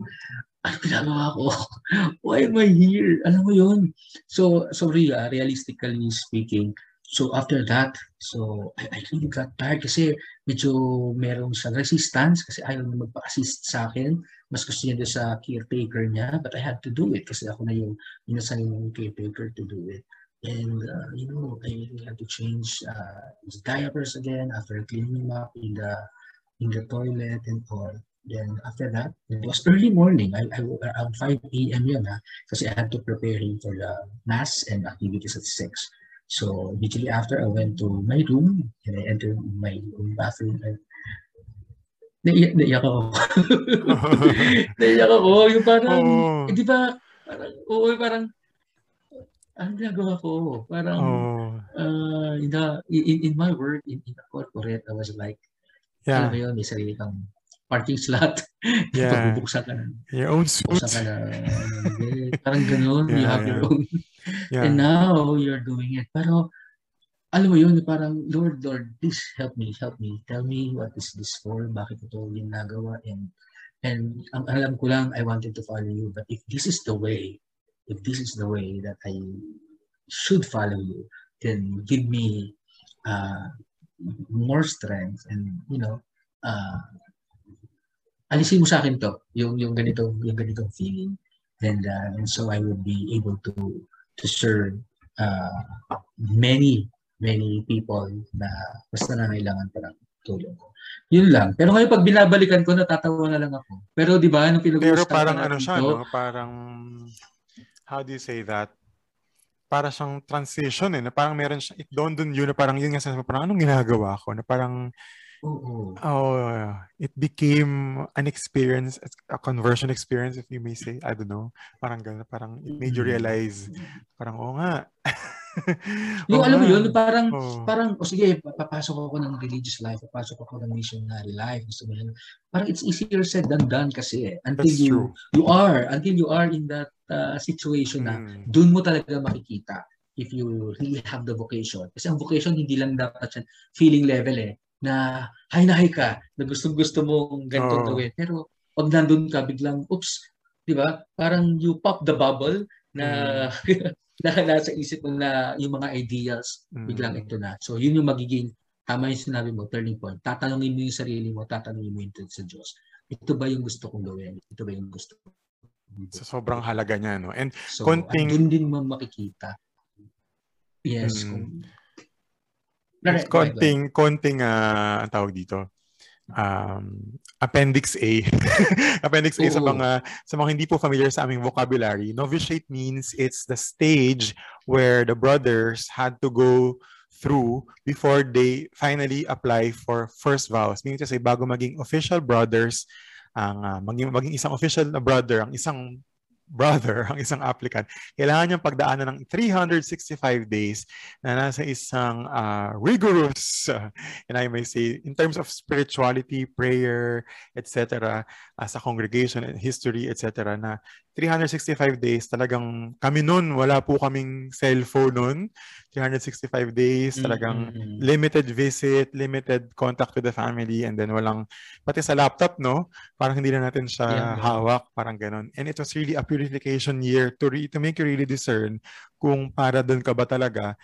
ano ginagawa ko? Why am I here? Alam mo yun? So, sorry, uh, realistically speaking, so after that, so I, I really got tired kasi medyo meron siyang resistance kasi ayaw na magpa-assist sa akin. Mas gusto niya sa caretaker niya, but I had to do it kasi ako na yung inassign yung caretaker to do it. And, uh, you know, I had to change uh, his diapers again after cleaning him up in the in the toilet and all. Then after that, it was early morning. I, I around 5 a.m. yun ha, kasi I had to prepare him for the mass and activities at 6. So immediately after, I went to my room and I entered my own bathroom and naiyak, naiyak ako. naiyak ako. Yung parang, oh. eh, di ba, parang, oo, parang, ano ginagawa ko? Parang, oh. uh, in, the, in, in my work, in, in the corporate, I was like, yeah. alam mo yun, may sarili kang parking slot. Yeah. Pagbubuksan ka na. Your own suit. Ka na. Eh, parang ganun. Yeah, you have yeah. your own. Yeah. And now, you're doing it. Pero, alam mo yun, parang, Lord, Lord, please help me, help me. Tell me what is this for? Bakit ito yung nagawa? And, and ang alam ko lang, I wanted to follow you. But if this is the way, if this is the way that I should follow you, then give me uh, more strength and, you know, uh, alisin mo sa akin to, yung, yung ganito, yung ganitong feeling. And, uh, and so I would be able to, to serve uh, many many people na basta nangailangan pa ng tulong ko. Yun lang. Pero ngayon pag binabalikan ko, natatawa na lang ako. Pero di ba, nung pinag-uusapan Pero parang ano siya, to, no? Parang, how do you say that? Para siyang transition eh, na parang meron siya, it dawned on you na parang yun nga sa parang anong ginagawa ko? Na parang, Oo. Oh, it became an experience, a conversion experience, if you may say. I don't know. Parang gano'n. Parang it made you realize, parang, oo oh, nga. yung oh, alam mo yun, parang, oh. parang, o oh, sige, papasok ako ng religious life, papasok ako ng missionary life. Gusto mo yun. Parang it's easier said than done kasi eh. Until That's you, true. you are, until you are in that uh, situation na, mm. dun mo talaga makikita if you really have the vocation. Kasi ang vocation, hindi lang dapat yan feeling level eh na hay na hay ka, na gusto-gusto mong ganito oh. gawin. Pero pag nandun ka, biglang, oops, di ba? Parang you pop the bubble na mm. na nasa isip mo na yung mga ideals, mm. biglang ito na. So yun yung magiging, tama yung sinabi mo, turning point. Tatanungin mo yung sarili mo, tatanungin mo yung sa Diyos. Ito ba yung gusto kong gawin? Ito ba yung gusto kong So, sobrang halaga niya, no? And so, konting... Doon din mo makikita. Yes. Mm. Kung, Right, konting, konting, uh, ang tawag dito, um, Appendix A. appendix A sa mga sa mga hindi po familiar sa aming vocabulary. Novitiate means it's the stage where the brothers had to go through before they finally apply for first vows. Meaning to say, bago maging official brothers, ang uh, maging, maging isang official na brother, ang isang brother, ang isang applicant, kailangan niyang pagdaanan ng 365 days na nasa isang uh, rigorous, uh, and I may say, in terms of spirituality, prayer, etc., uh, sa congregation, history, etc., na 365 days talagang kami noon wala po kaming cellphone noon 365 days talagang mm-hmm. limited visit limited contact with the family and then walang pati sa laptop no? Parang hindi na natin siya yeah, hawak parang ganun. And it was really a purification year to re- to make you really discern kung para doon ka ba talaga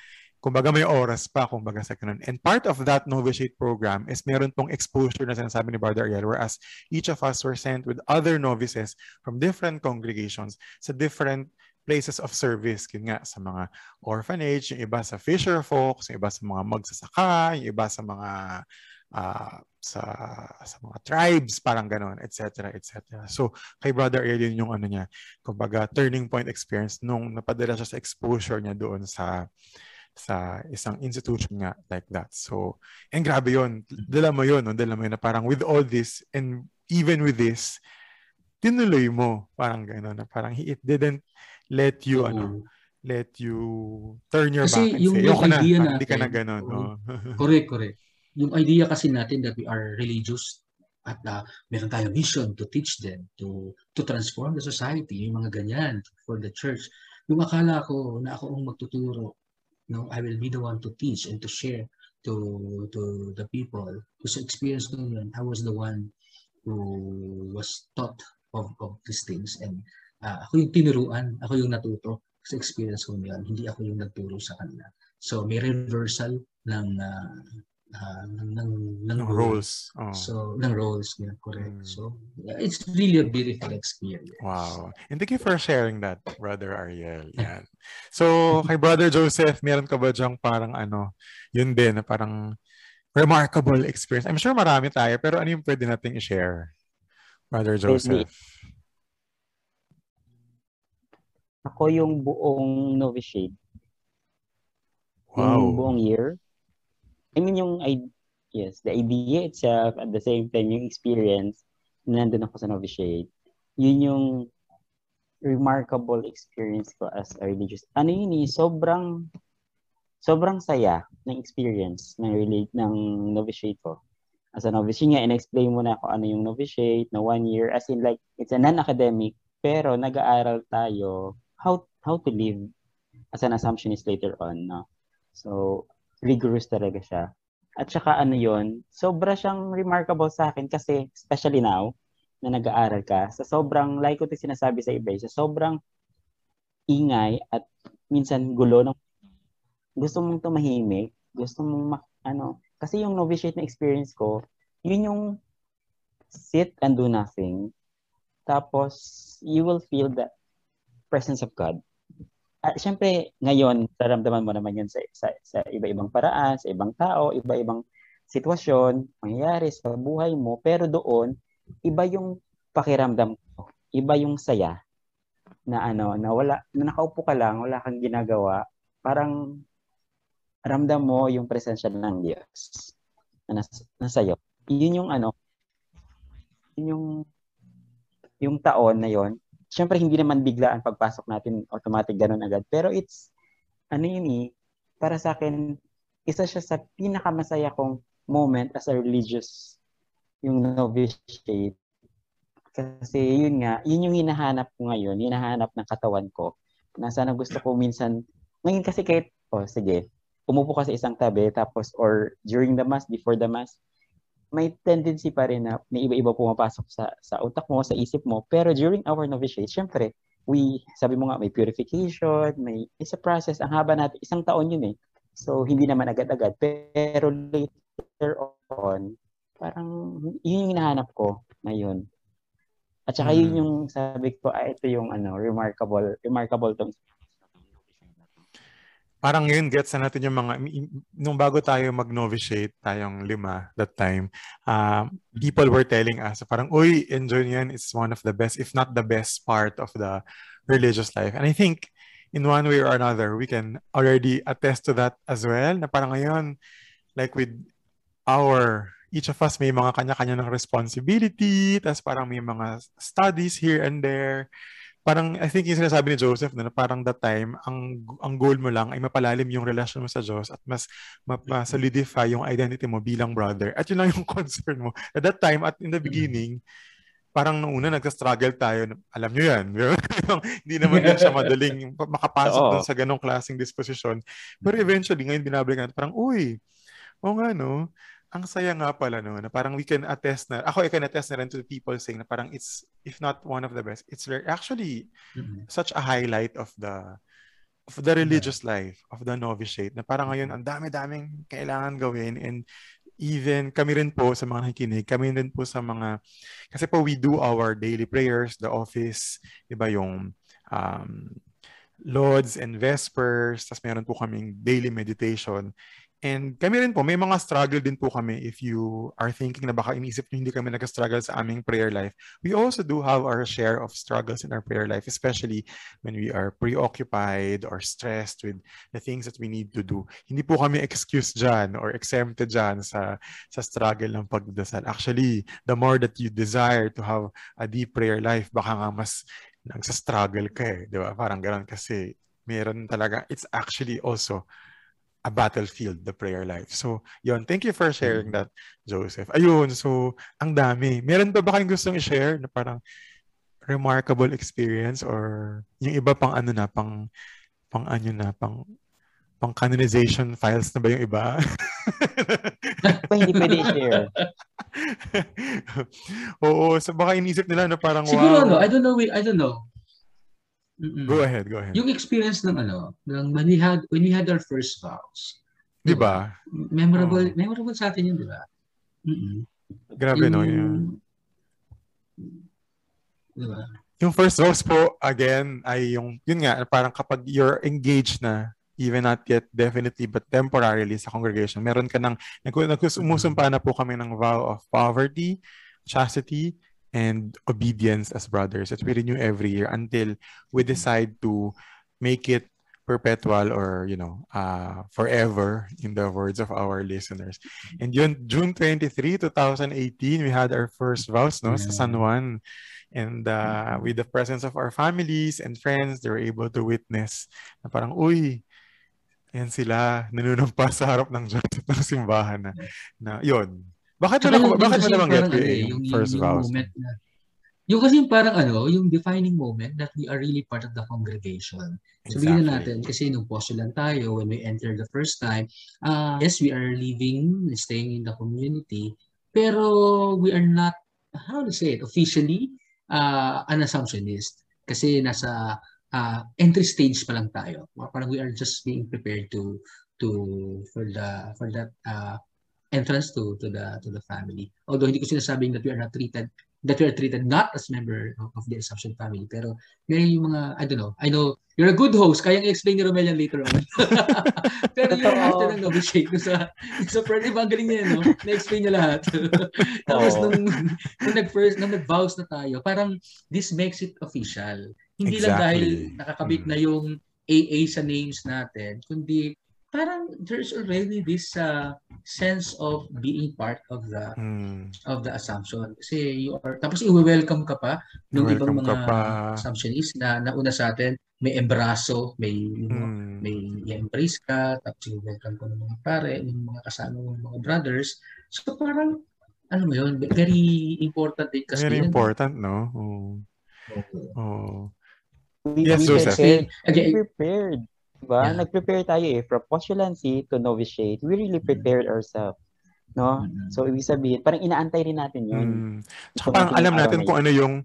kumbaga may oras pa, kumbaga sa ganun. And part of that novitiate program is meron pong exposure na sinasabi ni Brother Ariel, whereas each of us were sent with other novices from different congregations sa different places of service. Yun nga, sa mga orphanage, yung iba sa fisher folks, yung iba sa mga magsasaka, yung iba sa mga uh, sa sa mga tribes, parang gano'n, etc., etc. So, kay Brother Ariel, yun yung ano niya, kumbaga, turning point experience nung napadala siya sa exposure niya doon sa sa isang institution nga like that. So, and grabe yun. Dala mo yun, no? dala mo yun na parang with all this and even with this, tinuloy mo. Parang gano'n na parang it didn't let you, uh-huh. ano, let you turn your kasi back and yung, say, yung na, idea natin, hindi ka na gano'n. No? correct, correct. Yung idea kasi natin that we are religious at uh, meron tayong mission to teach them, to to transform the society, yung mga ganyan, for the church. Yung akala ko na ako ang magtuturo, no, I will be the one to teach and to share to to the people whose experience ko yun. I was the one who was taught of, of these things and uh, ako yung tinuruan, ako yung natuto sa experience ko yun. Hindi ako yung nagturo sa kanila. So may reversal ng uh, uh, ng, ng, ng roles. Oh. So, ng roles, yeah, correct. Mm. So, yeah, it's really a beautiful experience. Wow. And thank you for sharing that, Brother Ariel. Yan. So, kay Brother Joseph, meron ka ba diyang parang ano, yun din, na parang remarkable experience? I'm sure marami tayo, pero ano yung pwede nating i-share? Brother Joseph. Ako yung buong novitiate. Wow. Yung buong year I mean, yung, yes, the idea itself, at the same time, yung experience, nandun ako sa novitiate, yun yung remarkable experience ko as a religious. Ano yun eh, sobrang, sobrang saya ng experience ng, relate, ng novitiate ko. As a novitiate nga, in-explain mo na ako ano yung novitiate na one year, as in like, it's a non-academic, pero nag-aaral tayo how how to live as an assumptionist later on. No? So, rigorous talaga siya. At saka ano yon sobra siyang remarkable sa akin kasi especially now na nag-aaral ka, sa sobrang, like ko sinasabi sa iba, sa sobrang ingay at minsan gulo ng gusto mong tumahimik, gusto mong ano, kasi yung novitiate na experience ko, yun yung sit and do nothing. Tapos, you will feel the presence of God. Uh, syempre, ngayon, taramdaman mo naman yan sa, sa, sa iba-ibang paraan, sa ibang tao, iba-ibang sitwasyon, mangyayari sa buhay mo. Pero doon, iba yung pakiramdam ko. Iba yung saya na ano, na wala, na nakaupo ka lang, wala kang ginagawa. Parang ramdam mo yung presensya ng Diyos na nas, nasa iyo. Yun yung ano, yun yung yung taon na yon syempre hindi naman biglaan pagpasok natin automatic ganun agad. Pero it's, ano yun eh, para sa akin, isa siya sa pinakamasaya kong moment as a religious yung novitiate. Kasi yun nga, yun yung hinahanap ko ngayon, hinahanap ng katawan ko. Na sana gusto ko minsan, ngayon kasi kahit, oh sige, umupo ka sa isang tabi, tapos, or during the mass, before the mass, may tendency pa rin na may iba-iba pumapasok sa sa utak mo, sa isip mo. Pero during our novitiate, syempre, we, sabi mo nga, may purification, may, it's a process. Ang haba natin, isang taon yun eh. So, hindi naman agad-agad. Pero later on, parang yun yung hinahanap ko ngayon. At saka yun hmm. yung sabi ko, ah, ito yung ano, remarkable, remarkable tong parang ngayon gets na natin yung mga, nung bago tayo mag-novitiate, tayong lima that time, uh, people were telling us, parang, uy, enjoy yan, it's one of the best, if not the best part of the religious life. And I think, in one way or another, we can already attest to that as well, na parang ngayon, like with our, each of us may mga kanya-kanya ng responsibility, tas parang may mga studies here and there, parang I think yung sinasabi ni Joseph na, parang that time ang ang goal mo lang ay mapalalim yung relasyon mo sa Diyos at mas ma-solidify yung identity mo bilang brother. At yun lang yung concern mo. At that time at in the mm. beginning, parang nung una nagsa-struggle tayo, alam nyo yan. Hindi naman din siya madaling makapasok doon sa ganong klaseng disposition. Pero eventually, ngayon binabalik natin, parang, uy, o nga no, ang saya nga pala no, na parang we can attest na, ako I can attest na rin to people saying na parang it's, if not one of the best, it's actually mm-hmm. such a highlight of the of the religious yeah. life, of the novitiate, na parang ngayon ang dami-daming kailangan gawin and even kami rin po sa mga nakikinig, kami rin po sa mga, kasi po we do our daily prayers, the office, iba yung um, Lords and Vespers, tapos meron po kaming daily meditation. And kami rin po, may mga struggle din po kami if you are thinking na baka inisip nyo hindi kami nag-struggle sa aming prayer life. We also do have our share of struggles in our prayer life, especially when we are preoccupied or stressed with the things that we need to do. Hindi po kami excuse dyan or exempted dyan sa, sa struggle ng pagdasal. Actually, the more that you desire to have a deep prayer life, baka nga mas nagsa-struggle ka eh. Di ba? Parang ganun kasi meron talaga, it's actually also a battlefield, the prayer life. So, yon Thank you for sharing mm. that, Joseph. Ayun, so, ang dami. Meron pa ba kayong gustong i-share na parang remarkable experience or yung iba pang ano na, pang, pang ano na, pang, pang canonization files na ba yung iba? pa hindi pwede i-share. Oo, so baka inisip nila na parang Siguro wow. ano, I don't know, I don't know. Mm-mm. Go ahead, go ahead. Yung experience ng ano, ng when we had when we had our first vows. Di ba? Memorable, oh. memorable sa atin yun, di ba? Mm-mm. Grabe yung, no yun. Di ba? Yung first vows po, again, ay yung, yun nga, parang kapag you're engaged na, even not yet definitely, but temporarily sa congregation, meron ka ng, nag-umusumpa na po kami ng vow of poverty, chastity, and obedience as brothers. That we renew every year until we decide to make it perpetual or you know uh, forever in the words of our listeners. And yun June 23 2018 we had our first vows no sa San Juan. And uh, with the presence of our families and friends they were able to witness na parang uy yan sila nanunumpa sa harap ng Diyos ng simbahan na, na yun bakit mo na, bakit mo naman get eh, yung, first yung vows? Moment na, yung kasi parang ano, yung defining moment that we are really part of the congregation. So exactly. bigyan natin, kasi nung postulan tayo, when we enter the first time, uh, yes, we are living, staying in the community, pero we are not, how to say it, officially uh, an assumptionist. Kasi nasa uh, entry stage pa lang tayo. Parang we are just being prepared to to for the for that uh, entrance to to the to the family. Although hindi ko sinasabing that we are not treated that we are treated not as member of, the Assumption family. Pero meron yung mga, I don't know, I know, you're a good host, kayang i-explain ni Romel yan later on. Pero yung after ng novitiate, sa, sa friend, iba, ang galing niya, no? Na-explain niya lahat. Tapos nung, nung nag-first, nung nag-vows na tayo, parang this makes it official. Hindi exactly. lang dahil nakakabit mm. na yung AA sa names natin, kundi parang there's already this uh, sense of being part of the mm. of the assumption kasi you are tapos i-welcome ka pa ng ibang mga assumptionists na nauna sa atin may embraso may you know, mm. may i-embrace ka tapos i-welcome ko ng mga pare ng mga kasama ng mga brothers so parang ano mo yun very important din kasi very important no oh. oh. oh. We, yes, we Joseph. Okay. prepared Diba? Yeah. Nag-prepare tayo eh. From postulancy to novitiate, we really mm-hmm. prepared ourselves. No? So, ibig sabihin, parang inaantay rin natin yun. Mm. Tsaka parang alam natin kung ano yung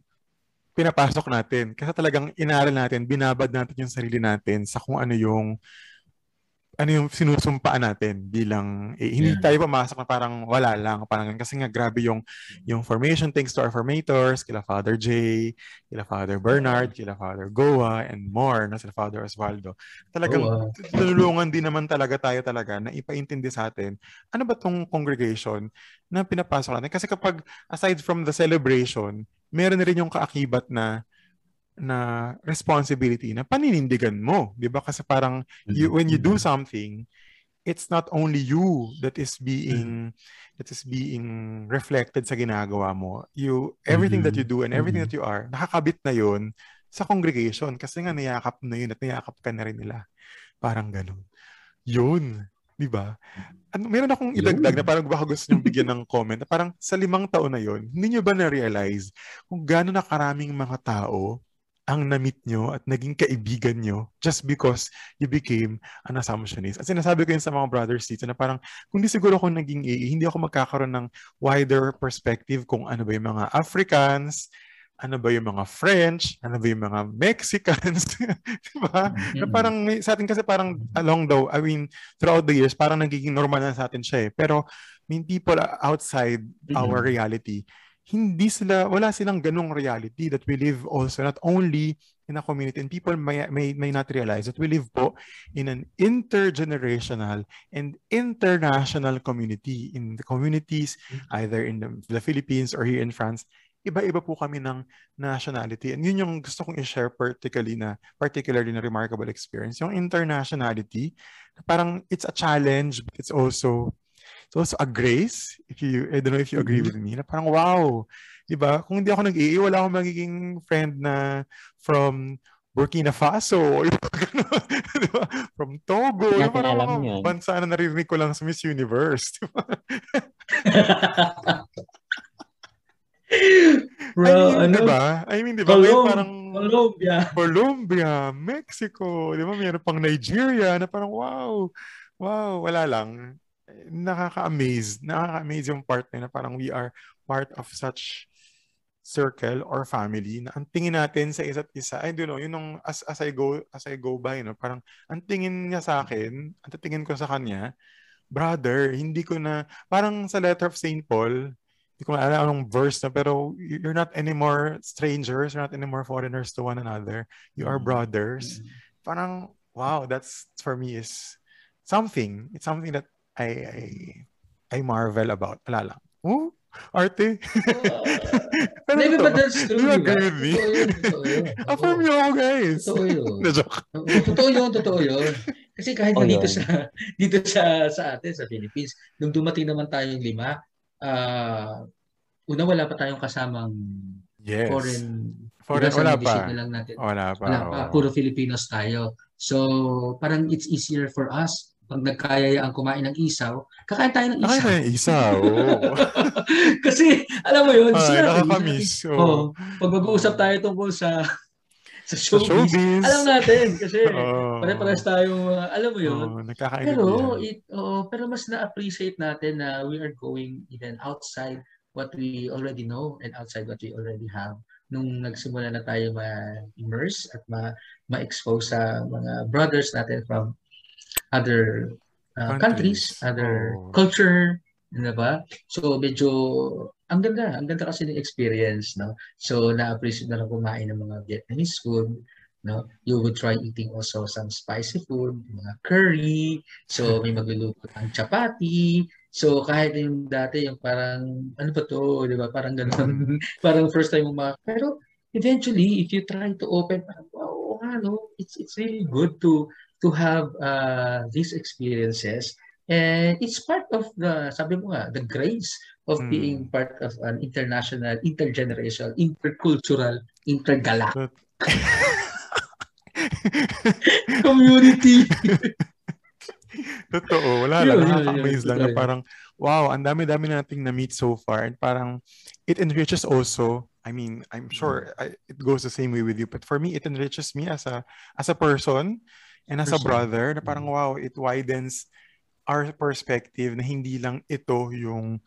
pinapasok natin. Kasi talagang inaral natin, binabad natin yung sarili natin sa kung ano yung ano yung sinusumpaan natin bilang eh, hindi yeah. tayo pumasok na parang wala lang parang kasi nga grabe yung yung formation thanks to our formators kila Father J kila Father Bernard kila Father Goa and more na sila Father Osvaldo talagang oh, wow. tulungan din naman talaga tayo talaga na ipaintindi sa atin ano ba tong congregation na pinapasok natin kasi kapag aside from the celebration meron rin yung kaakibat na na responsibility na paninindigan mo, 'di ba? Kasi parang you, when you do mm-hmm. something, it's not only you that is being that is being reflected sa ginagawa mo. You everything mm-hmm. that you do and everything mm-hmm. that you are, nakakabit na 'yon sa congregation kasi nga niyakap na 'yun at niyakap ka na rin nila. Parang ganun. 'Yun, 'di ba? Ano, meron akong idagdag na parang baka gusto niyo bigyan ng comment parang sa limang taon na 'yon, hindi niyo ba na-realize kung gaano na karaming mga tao ang na-meet nyo at naging kaibigan nyo just because you became an assumptionist. At sinasabi ko yun sa mga brothers dito na parang kung di siguro ako naging AA, hindi ako magkakaroon ng wider perspective kung ano ba yung mga Africans, ano ba yung mga French, ano ba yung mga Mexicans, di ba? Mm-hmm. Na parang sa atin kasi parang along the, I mean, throughout the years, parang nagiging normal na sa atin siya eh. Pero, I mean, people outside mm-hmm. our reality, hindi sila, wala silang ganong reality that we live also not only in a community and people may, may, may not realize that we live po in an intergenerational and international community. In the communities either in the, the Philippines or here in France iba-iba po kami ng nationality. And yun yung gusto kong i-share particularly na particularly na remarkable experience. Yung internationality parang it's a challenge but it's also It's also a grace, if you, I don't know if you agree mm-hmm. with me, na parang wow, di ba? Kung hindi ako nag-AA, wala akong magiging friend na from Burkina Faso, di ba? From Togo, yung parang mga bansa na naririnig ko lang sa Miss Universe, di ba? Bro, I mean, ano? Diba? I mean, di ba? Colom- parang Colombia. Colombia, Mexico, di ba? Mayroon pang Nigeria na parang wow, wow, wala lang nakaka-amaze. Nakaka-amaze yung part na, na parang we are part of such circle or family na ang tingin natin sa isa't isa, I don't know, yun nung as, as I go as I go by, no, parang ang tingin niya sa akin, ang tingin ko sa kanya, brother, hindi ko na, parang sa letter of St. Paul, hindi ko maalala anong verse na, pero you're not anymore strangers, you're not anymore foreigners to one another. You are mm-hmm. brothers. Mm-hmm. Parang, wow, that's, for me, is something. It's something that I, I, I marvel about. Wala lang. Oh, arte. Pero Maybe, but that's true. You agree with me? Totoo yun. Affirm ako, guys. Totoo yun. totoo yun, totoo yun. Kasi kahit oh, dito sa dito sa sa atin sa Philippines, nung dumating naman tayong lima, uh, una wala pa tayong kasamang yes. foreign Foreign, wala pa. Na lang natin. Wala pa. Wala pa. Oh. Puro Filipinos tayo. So, parang it's easier for us pag nagkaya ang kumain ng isaw, kakain tayo ng isaw. Kakain ng isaw. Kasi, alam mo yun, Ay, nakakamiss. Oh. oh. Pag mag-uusap tayo tungkol sa sa showbiz, sa showbiz. alam natin kasi oh. pare-pares tayong uh, alam mo yun. Oh, pero it, oh, pero mas na-appreciate natin na we are going even outside what we already know and outside what we already have nung nagsimula na tayo ma-immerse at ma- ma-expose sa mga brothers natin from other uh, countries. countries, other oh. culture, di ba? So medyo ang ganda, ang ganda kasi ng experience, no? So, na-appreciate na lang kumain ng mga Vietnamese food, no? You would try eating also some spicy food, mga curry, so may magluluto ng chapati, so kahit yung dati yung parang, ano ba to, di ba? Parang ganun, parang first time mo mga, pero eventually, if you try to open, parang, wow, ano, it's, it's really good to to have uh, these experiences And it's part of the, sabi mo nga, the grace of mm. being part of an international, intergenerational, intercultural, intergalactic community. Totoo. Wala lang. Nakaka-amaze lang na parang, wow, ang dami-dami nating na-meet so far. And parang, it enriches also, I mean, I'm sure mm. I, it goes the same way with you, but for me, it enriches me as a as a person and as a brother na parang, mm. wow, it widens our perspective na hindi lang ito yung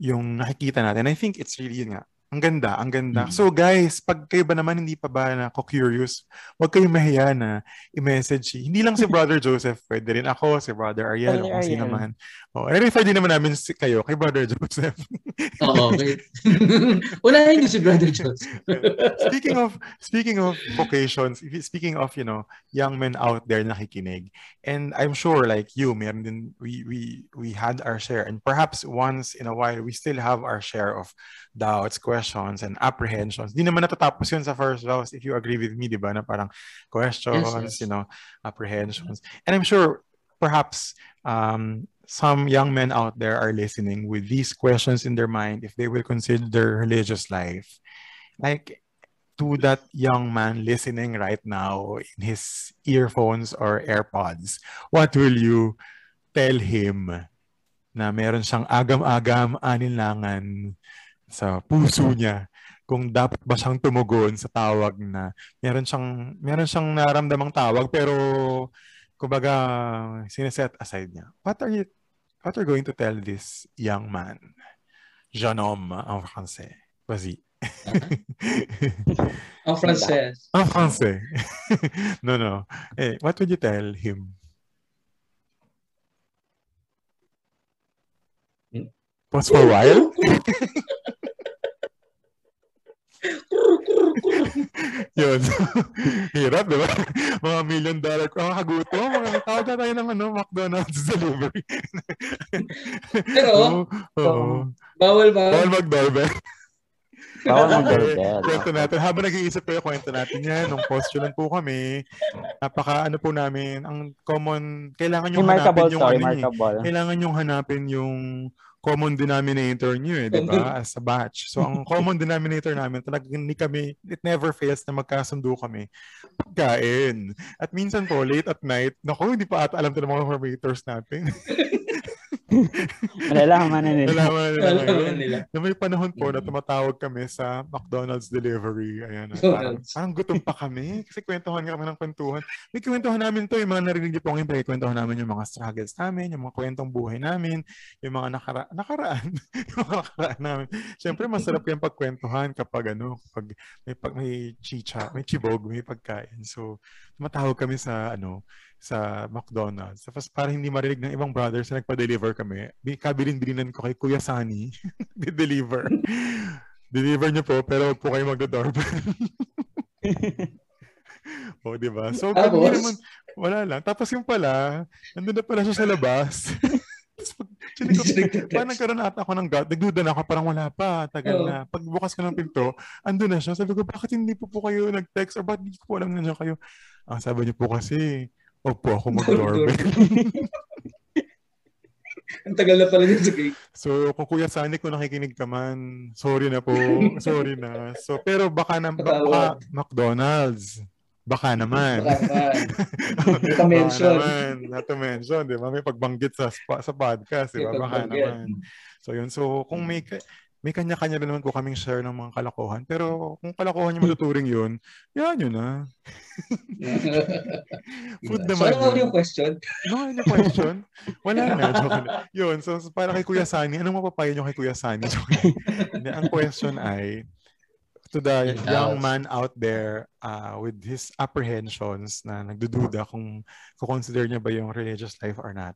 yung nakikita natin. I think it's really yun nga, ang ganda, ang ganda. Mm-hmm. So guys, pag kayo ba naman hindi pa ba na curious, huwag kayong mahiya na i-message. Hindi lang si Brother Joseph, pwede rin ako, si Brother Ariel, o kung sino man. Oh, i-refer din naman namin si kayo kay Brother Joseph. Oo, okay. Unahin niyo si Brother Joseph. speaking of speaking of vocations, speaking of, you know, young men out there nakikinig, and I'm sure like you, meron din, we, we, we had our share, and perhaps once in a while, we still have our share of doubts, questions, and apprehensions. Di naman natatapos yun sa first vows, if you agree with me, di ba, na parang questions, yes, yes. you know, apprehensions. And I'm sure perhaps um, some young men out there are listening with these questions in their mind if they will consider their religious life. Like, to that young man listening right now in his earphones or AirPods, what will you tell him na meron siyang agam-agam aninlangan sa puso niya kung dapat ba siyang tumugon sa tawag na meron siyang meron siyang naramdamang tawag pero kumbaga sineset aside niya. What are you what are you going to tell this young man? Jean homme en français. Vas-y. en français. En français. no, no. Eh, what would you tell him? Pause for a while? Yun. Hirap, di ba? Mga million dollar ko. Mga kaguto. Mga tawag na tayo ng ano, McDonald's delivery. Pero, oh, oh. bawal ba? Bawal mag-doorbell. Bawal mag-doorbell. Kwento natin. Habang nag-iisip kayo, kwento natin yan. Nung postulan po kami, napaka ano po namin, ang common, kailangan yung hanapin yung sorry, ano, eh. kailangan yung hanapin yung common denominator nyo eh, di ba? As a batch. So, ang common denominator namin, talagang hindi kami, it never fails na magkasundo kami. Pagkain. At minsan po, late at night, naku, hindi pa ata alam to ng mga formators natin. Malalaman na nila. Malalaman na nila. Malalaman nila. Na may panahon po na tumatawag kami sa McDonald's delivery. Ayan. Parang, parang gutom pa kami. Kasi kwentuhan kami ng kwentuhan. May kwentuhan namin to. Yung mga narinig niyo po ngayon, kwentuhan namin yung mga struggles namin, yung mga kwentong buhay namin, yung mga nakara nakaraan. yung mga nakaraan namin. Siyempre, masarap yung pagkwentuhan kapag ano, kapag may, pag, may chicha, may chibog, may pagkain. So, tumatawag kami sa ano, sa McDonald's. Tapos para hindi marinig ng ibang brothers na nagpa-deliver kami, kabilin-bilinan ko kay Kuya Sunny, di-deliver. Deliver niyo po, pero huwag po kayo magdo-doorbell. o, di ba? So, ah, naman, wala lang. Tapos yung pala, nandun na pala siya sa labas. Parang nagkaroon ata ako ng gut. Nagduda na ako, parang wala pa. Tagal oh. na. Pagbukas ko ng pinto, andun na siya. Sabi ko, bakit hindi po po kayo nag-text? Or bakit hindi ko po alam na kayo? Ang ah, sabi niyo po kasi, Opo, ako mag-doorbell. Ang tagal na pala sa cake. So, kung Kuya kung nakikinig ka man, sorry na po. sorry na. So, pero baka, na, baka McDonald's. Baka naman. Baka naman. Not to mention. Not to mention, di ba? May pagbanggit sa, sa podcast, di ba? Baka naman. So, yun. So, kung may, may kanya-kanya na naman po kaming share ng mga kalokohan. Pero kung kalokohan yung matuturing yun, yan yun na. Food naman. So, ano yung question? No, ano yung question? Wala na. Joke na. Yun. So, para kay Kuya Sani, anong mapapayo nyo kay Kuya Sani? Ang question ay, to the young man out there uh, with his apprehensions na nagdududa kung consider niya ba yung religious life or not,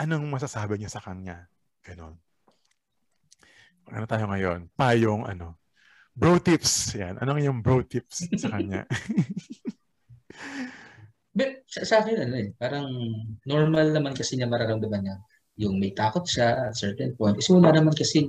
anong masasabi niya sa kanya? Ganon. Ano tayo ngayon? Payong ano? Bro tips. Yan. Anong yung bro tips sa kanya? But sa, sa akin, ano eh, parang normal naman kasi niya mararamdaman niya yung may takot siya at certain point. Kasi wala naman kasi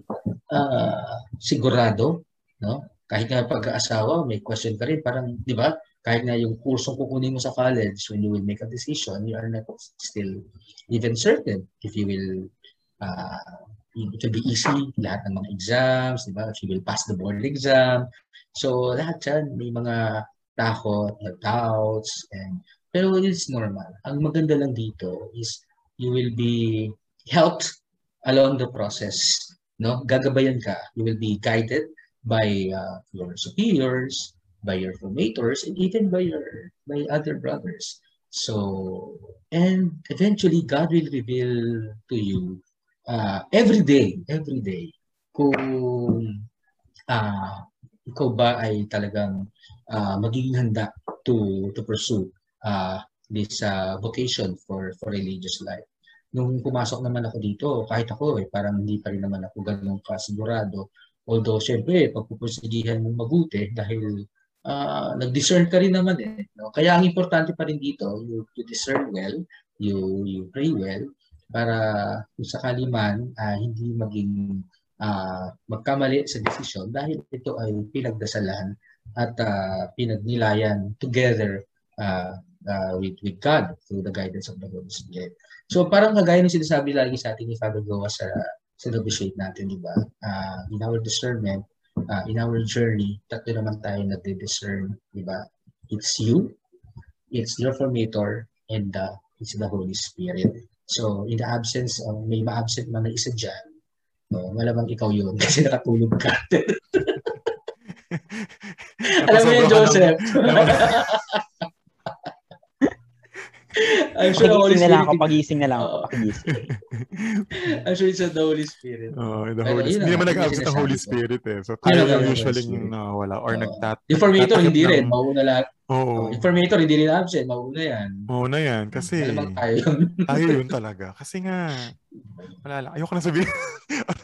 uh, sigurado, no? Kahit nga pag-aasawa, may question ka rin. Parang, di ba? Kahit na yung kursong kukunin mo sa college, when you will make a decision, you are not still even certain if you will uh, it will be easy, lahat ng mga exams, di ba? You will pass the board exam. So, lahat yan, may mga takot, doubts, and pero it's normal. Ang maganda lang dito is you will be helped along the process. No? Gagabayan ka. You will be guided by uh, your superiors, by your formators, and even by your by other brothers. So, and eventually God will reveal to you uh, every day, every day, kung uh, ikaw ba ay talagang uh, magiging handa to to pursue uh, this uh, vocation for for religious life. Nung pumasok naman ako dito, kahit ako eh, parang hindi pa rin naman ako ganun kasigurado. Although, syempre, pagpupursigihan mo mabuti dahil uh, nag-discern ka rin naman eh. No? Kaya ang importante pa rin dito, you, you discern well, you, you pray well, para kung sakali man uh, hindi maging uh, magkamali sa desisyon dahil ito ay pinagdasalan at uh, pinagnilayan together uh, uh, with, with God through the guidance of the Holy Spirit. So parang kagaya ng sinasabi lagi sa ating ni Father Goa sa, sa novitiate natin, di ba? Uh, in our discernment, uh, in our journey, tatlo naman tayo nagde-discern, di ba? It's you, it's your formator, and uh, it's the Holy Spirit. So, in the absence of, may ma-absent man na isa dyan, no, malamang ikaw yun kasi nakatulog ka. Alam mo yun, Joseph. I'm sure Holy Spirit. na lang ako, pagising na lang ako, pagising. I'm sure it's the Holy Spirit. Oh, the Holy Spirit. Hindi naman nag-absent ang Holy Spirit eh. So tayo lang usually yung nawawala or nagtat. Informator, hindi rin. Mauna lahat. Oo. Oh. Informator, hindi rin absent. Mauna yan. Mauna yan. Kasi, Alam tayo yun. tayo yun talaga. Kasi nga, wala lang. Ayoko na sabihin.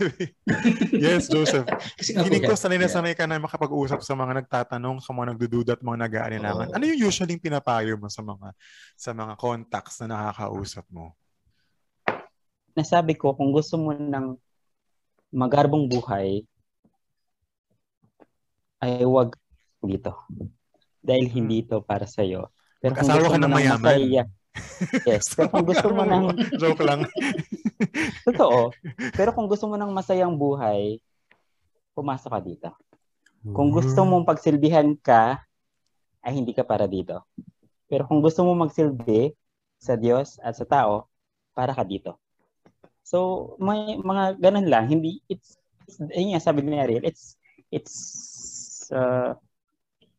yes, Joseph. Kasi Hinig ko, sanay na sanay ka na makapag-usap sa mga nagtatanong, sa mga nagdududa at mga nag-aalinlangan. Oh. Ano yung usually pinapayo mo sa mga sa mga contacts na nakakausap mo? Nasabi ko, kung gusto mo ng magarbong buhay, ay wag dito dahil hindi ito para sa iyo. Pero kung gusto ka ng mayaman. Masaya, yes. Pero kung gusto mo ng... Joke lang. Totoo. Pero kung gusto mo ng masayang buhay, pumasok ka dito. Kung gusto mong pagsilbihan ka, ay hindi ka para dito. Pero kung gusto mo magsilbi sa Diyos at sa tao, para ka dito. So, may mga ganun lang. Hindi, it's, it's yun nga, sabi ni Ariel, it's, it's, uh,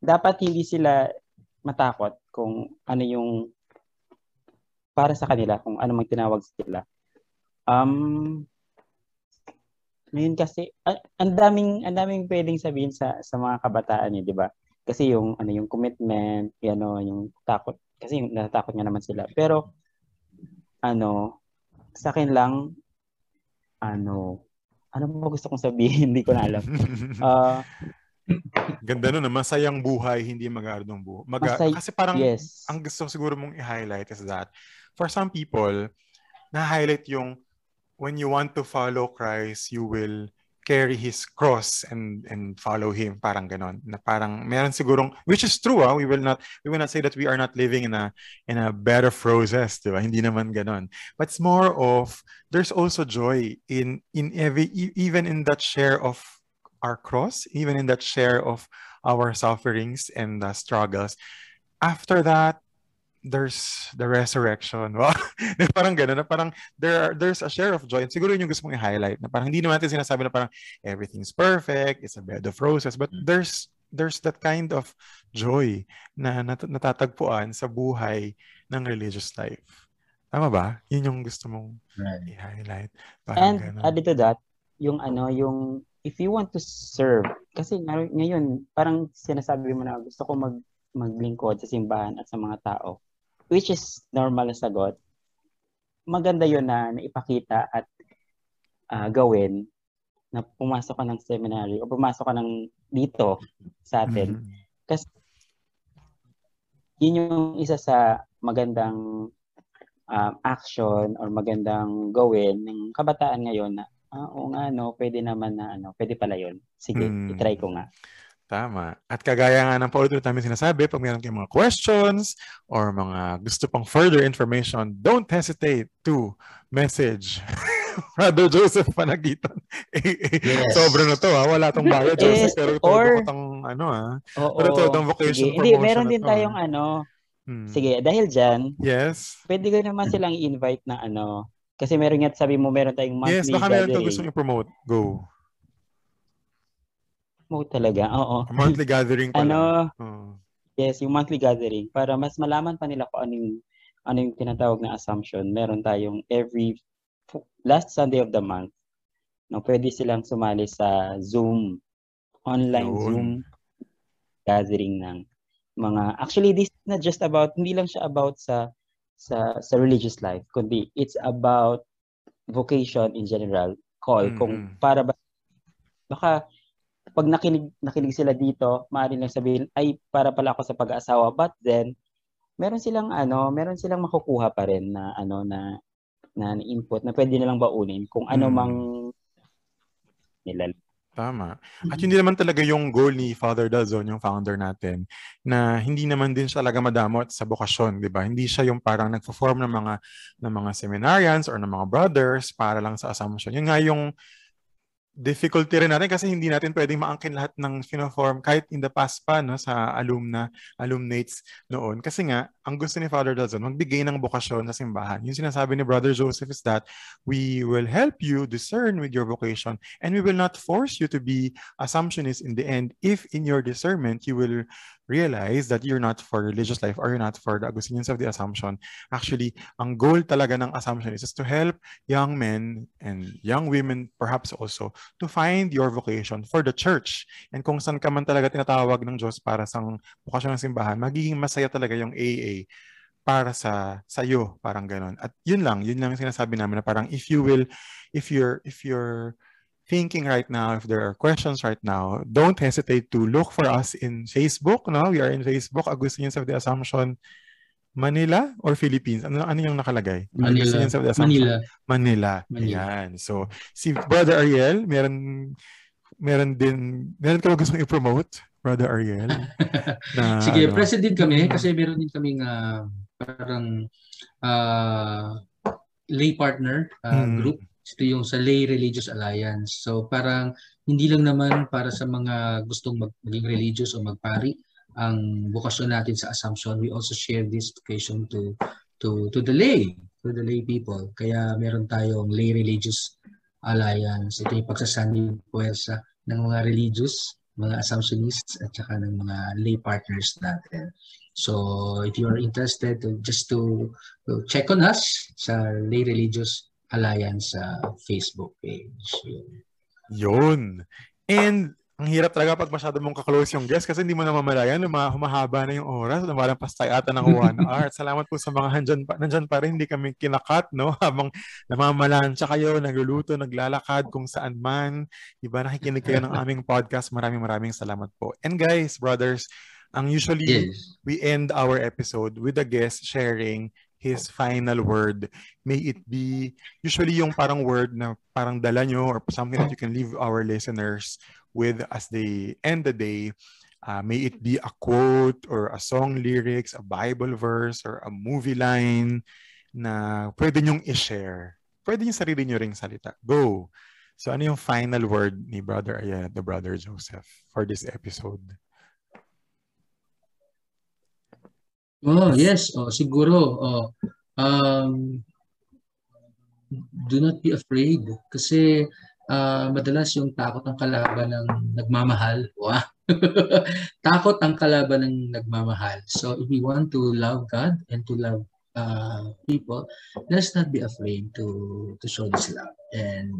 dapat hindi sila matakot kung ano yung para sa kanila, kung ano mang tinawag sila. Um, ngayon kasi, ang daming, ang daming pwedeng sabihin sa, sa mga kabataan niya, di ba? Kasi yung, ano, yung commitment, yung, ano, yung takot, kasi yung natatakot nga naman sila. Pero, ano, sa akin lang, ano, ano ba gusto kong sabihin? Hindi ko na alam. Uh, Ganda nun, masayang buhay, hindi mag-aardong buhay. Mag- Masay- kasi parang, yes. ang gusto siguro mong i-highlight is that, for some people, na-highlight yung, when you want to follow Christ, you will carry his cross and and follow him parang ganon na parang meron sigurong which is true ah we will not we will not say that we are not living in a in a bed of roses di ba hindi naman ganon but it's more of there's also joy in in every even in that share of our cross, even in that share of our sufferings and the struggles. After that, there's the resurrection. Wow. parang gano'n, na parang there are, there's a share of joy. And siguro yun yung gusto mong i-highlight na parang hindi naman natin sinasabi na parang everything's perfect, it's a bed of roses, but mm. there's there's that kind of joy na nat- natatagpuan sa buhay ng religious life. Tama ba? Yun yung gusto mong right. i-highlight. Parang And ganun. added to that, yung ano, yung if you want to serve, kasi ngayon, parang sinasabi mo na gusto ko mag, maglingkod sa simbahan at sa mga tao, which is normal na sagot, maganda yon na naipakita at uh, gawin na pumasok ka ng seminary o pumasok ka ng dito sa atin. Mm-hmm. Kasi yun yung isa sa magandang um, action or magandang gawin ng kabataan ngayon na ah, oo nga no, pwede naman na ano, pwede pala yun. Sige, mm. i-try ko nga. Tama. At kagaya nga ng paulit namin sinasabi, pag mayroon kayong mga questions or mga gusto pang further information, don't hesitate to message Brother Joseph Panagitan. yes. Sobra na to ha. Wala tong bayad, Joseph. Pero ito or, tong ano ha. Oo. Pero ito tong vocation sige. Hindi, meron din tayong ha? ano. Hmm. Sige, dahil dyan, yes. pwede ko naman silang i-invite na ano. Kasi meron nga sabi mo, meron tayong monthly Yes, baka meron ka gusto i-promote. Go mo talaga, oo. monthly gathering pa ano, oh. Yes, yung monthly gathering para mas malaman pa nila kung ano yung ano yung tinatawag na assumption. Meron tayong every last Sunday of the month. No, pwede silang sumali sa Zoom online Yun. Zoom gathering ng mga actually this is not just about hindi lang siya about sa sa sa religious life kundi it's about vocation in general call mm-hmm. kung para ba baka pag nakinig, nakinig sila dito, maaari lang sabihin, ay, para pala ako sa pag-aasawa. But then, meron silang, ano, meron silang makukuha pa rin na, ano, na, na input na pwede nilang baunin kung ano hmm. mang nila. Tama. At yun naman talaga yung goal ni Father Dazon, yung founder natin, na hindi naman din siya talaga madamot sa bokasyon, di ba? Hindi siya yung parang nagpo-form ng mga ng mga seminarians or ng mga brothers para lang sa assumption. Yun nga yung difficulty rin natin kasi hindi natin pwedeng maangkin lahat ng sinoform kahit in the past pa no, sa alumna, alumnates noon. Kasi nga, ang gusto ni Father Dalzon, magbigay ng bokasyon sa simbahan. Yung sinasabi ni Brother Joseph is that we will help you discern with your vocation and we will not force you to be assumptionist in the end if in your discernment you will realize that you're not for religious life or you're not for the Augustinians of the Assumption. Actually, ang goal talaga ng Assumption is, is to help young men and young women perhaps also to find your vocation for the church. And kung saan ka man talaga tinatawag ng Diyos para sa bukasyon ng simbahan, magiging masaya talaga yung AA para sa sa iyo parang ganoon at yun lang yun lang sinasabi namin na parang if you will if you're if you're thinking right now, if there are questions right now, don't hesitate to look for us in Facebook. No? We are in Facebook, Augustinians of the Assumption Manila or Philippines? Ano, ano yung nakalagay? Manila. Of the. Manila. Manila. Manila. Ayan. So, si Brother Ariel, meron meron din, meron ka gusto i-promote, Brother Ariel? na, Sige, ano, president kami kasi meron din kaming uh, parang uh, lay partner uh, hmm. group ito yung sa Lay Religious Alliance. So parang hindi lang naman para sa mga gustong mag- maging religious o magpari ang bukasyon natin sa Assumption. We also share this vocation to to to the lay, to the lay people. Kaya meron tayong Lay Religious Alliance. Ito yung pagsasanding puwersa ng mga religious, mga Assumptionists at saka ng mga lay partners natin. So if you are interested just to, to check on us sa Lay Religious Alliance sa uh, Facebook page. Yun. Yun. And ang hirap talaga pag masyado mong kaklose yung guest kasi hindi mo na mamalayan, humahaba na yung oras, lumalampas tayo ata ng one hour. At salamat po sa mga handyan pa, nandyan pa rin, hindi kami kinakat, no? Habang namamalansya kayo, nagluluto, naglalakad kung saan man. Diba, nakikinig kayo ng aming podcast. Maraming maraming salamat po. And guys, brothers, ang usually yes. we end our episode with a guest sharing his final word. May it be usually yung parang word na parang dala nyo or something that you can leave our listeners with as they end the day. Uh, may it be a quote or a song lyrics, a Bible verse, or a movie line na pwede nyong i-share. Pwede yung sarili nyo ring salita. Go! So ano yung final word ni Brother Ayan the Brother Joseph for this episode? Oh, yes. Oh, siguro. Oh, um, do not be afraid. Kasi uh, madalas yung takot ng kalaban ng nagmamahal. Wow. takot ang kalaban ng nagmamahal. So if we want to love God and to love uh, people, let's not be afraid to to show this love. And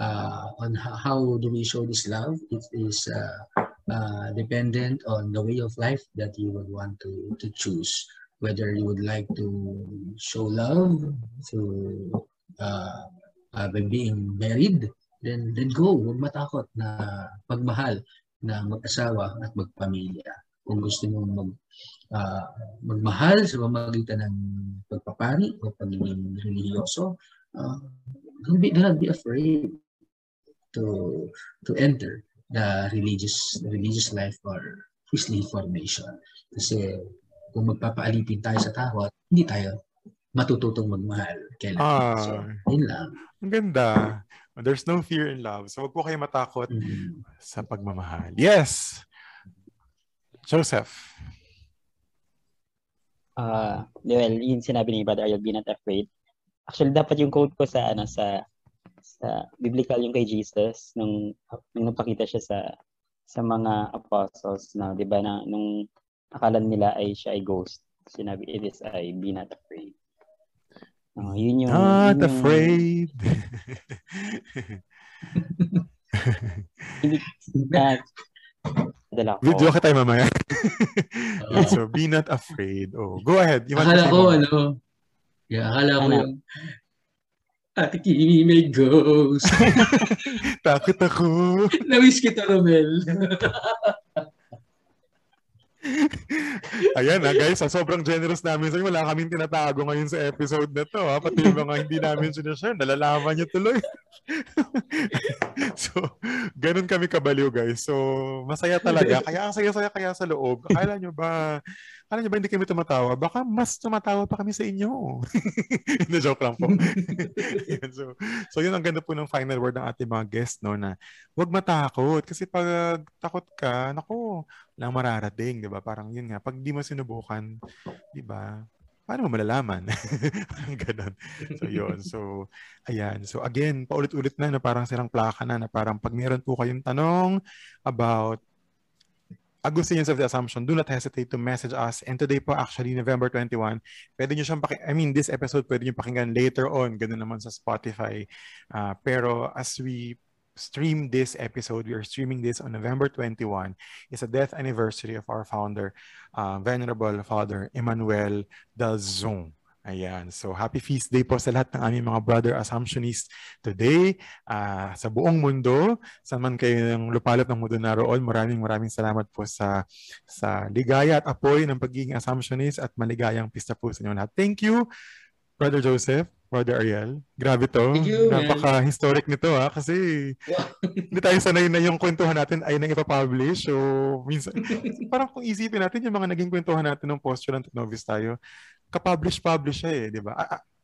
uh, on how do we show this love? It is uh, uh, dependent on the way of life that you would want to, to choose. Whether you would like to show love through uh, uh, by being married then then go, huwag matakot na pagmahal na mag-asawa at magpamilya. Kung gusto mo mag uh, magmahal sa pamamagitan ng pagpapari o pagiging relihiyoso, uh, don't be don't be afraid to to enter the religious the religious life or priestly formation. Kasi kung magpapaalipin tayo sa takot, hindi tayo matututong magmahal. Kailan. Ah, so, yun lang. Ang ganda. There's no fear in love. So, wag po kayo matakot mm-hmm. sa pagmamahal. Yes! Joseph. Uh, well, yun sinabi ni Brother Ariel, be not afraid. Actually, dapat yung quote ko sa, ano, sa, sa biblical yung kay Jesus, nung, nung napakita siya sa, sa mga apostles na, di ba, na, nung akala nila ay siya ay ghost. Sinabi, it is I, be not afraid. Oh, yun yung... Not yun afraid. uh, dala ko. Video ka tayo mamaya. uh, so, be not afraid. Oh, go ahead. You akala ko, ano, yeah, akala ko ano? yung Ate Kimi may ghost. Takot ako. Na-wish kita, Romel. Ayan na guys, sa sobrang generous namin sa wala kaming tinatago ngayon sa episode na to. Ha? Pati yung mga hindi namin sinashare, nalalaman nyo tuloy. so, ganun kami kabaliw guys. So, masaya talaga. Kaya ang saya-saya kaya sa loob. Akala nyo ba, akala nyo ba hindi kami tumatawa? Baka mas tumatawa pa kami sa inyo. Na joke lang po. so, so, yun ang ganda po ng final word ng ating mga guest, no, na huwag matakot. Kasi pag takot ka, nako, lang mararating, 'di ba? Parang yun nga, pag di mo sinubukan, 'di ba? Paano mo malalaman? Ganun. So, yun. So, ayan. So, again, paulit-ulit na na parang silang plaka na na parang pag meron po kayong tanong about Augustinians of the Assumption, do not hesitate to message us. And today po, actually, November 21, pwede nyo siyang paki- I mean, this episode pwede nyo pakinggan later on. Ganun naman sa Spotify. Uh, pero as we stream this episode, we are streaming this on November 21. It's a death anniversary of our founder, uh, Venerable Father Emmanuel Dalzong. Ayan. So, happy feast day po sa lahat ng aming mga brother assumptionists today uh, sa buong mundo. Saan man kayo ng lupalop ng mundo naroon, maraming maraming salamat po sa sa ligaya at apoy ng pagiging assumptionist at maligayang pista po sa inyo lahat. Thank you, Brother Joseph. Brother Ariel. Grabe to. You, Napaka-historic nito ha. Kasi hindi tayo sanay na yung kwentuhan natin ay nang ipapublish. So, minsan, parang kung isipin natin yung mga naging kwentuhan natin ng postulant at novice tayo, kapublish-publish siya eh, di ba?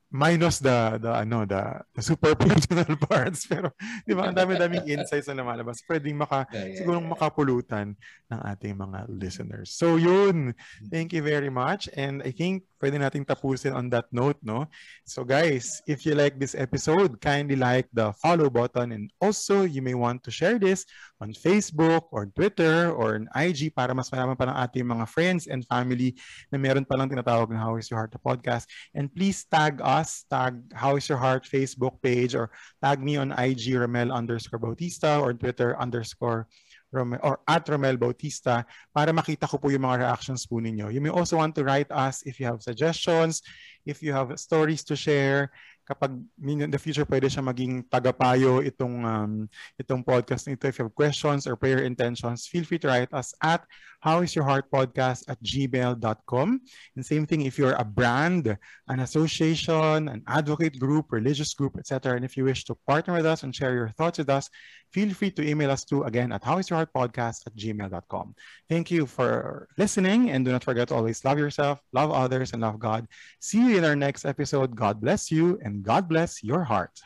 Minus the the ano the, the super personal parts. Pero di ba ang dami-daming insights na lumalabas. Pwedeng maka yeah, yeah, siguro yeah. makapulutan ng ating mga listeners. So yun. Thank you very much. And I think pwede nating tapusin on that note no? So guys if you like this episode kindly like the follow button. And also you may want to share this on Facebook or Twitter or on IG para mas marami pa ng ating mga friends and family na meron pa lang tinatawag ng How is Your Heart the podcast. And please tag us us, tag How is Your Heart Facebook page or tag me on IG Ramel underscore Bautista or Twitter underscore Romel, or at Romel Bautista para makita ko po yung mga reactions po ninyo. You may also want to write us if you have suggestions, if you have stories to share, kapag in the future pwede siya maging tagapayo itong um, itong podcast nito. If you have questions or prayer intentions, feel free to write us at howisyourheartpodcast at gmail.com. And same thing if you're a brand, an association, an advocate group, religious group, etc. And if you wish to partner with us and share your thoughts with us, feel free to email us to, again, at howisyourheartpodcast at gmail.com. Thank you for listening and do not forget to always love yourself, love others, and love God. See you in our next episode. God bless you God bless your heart.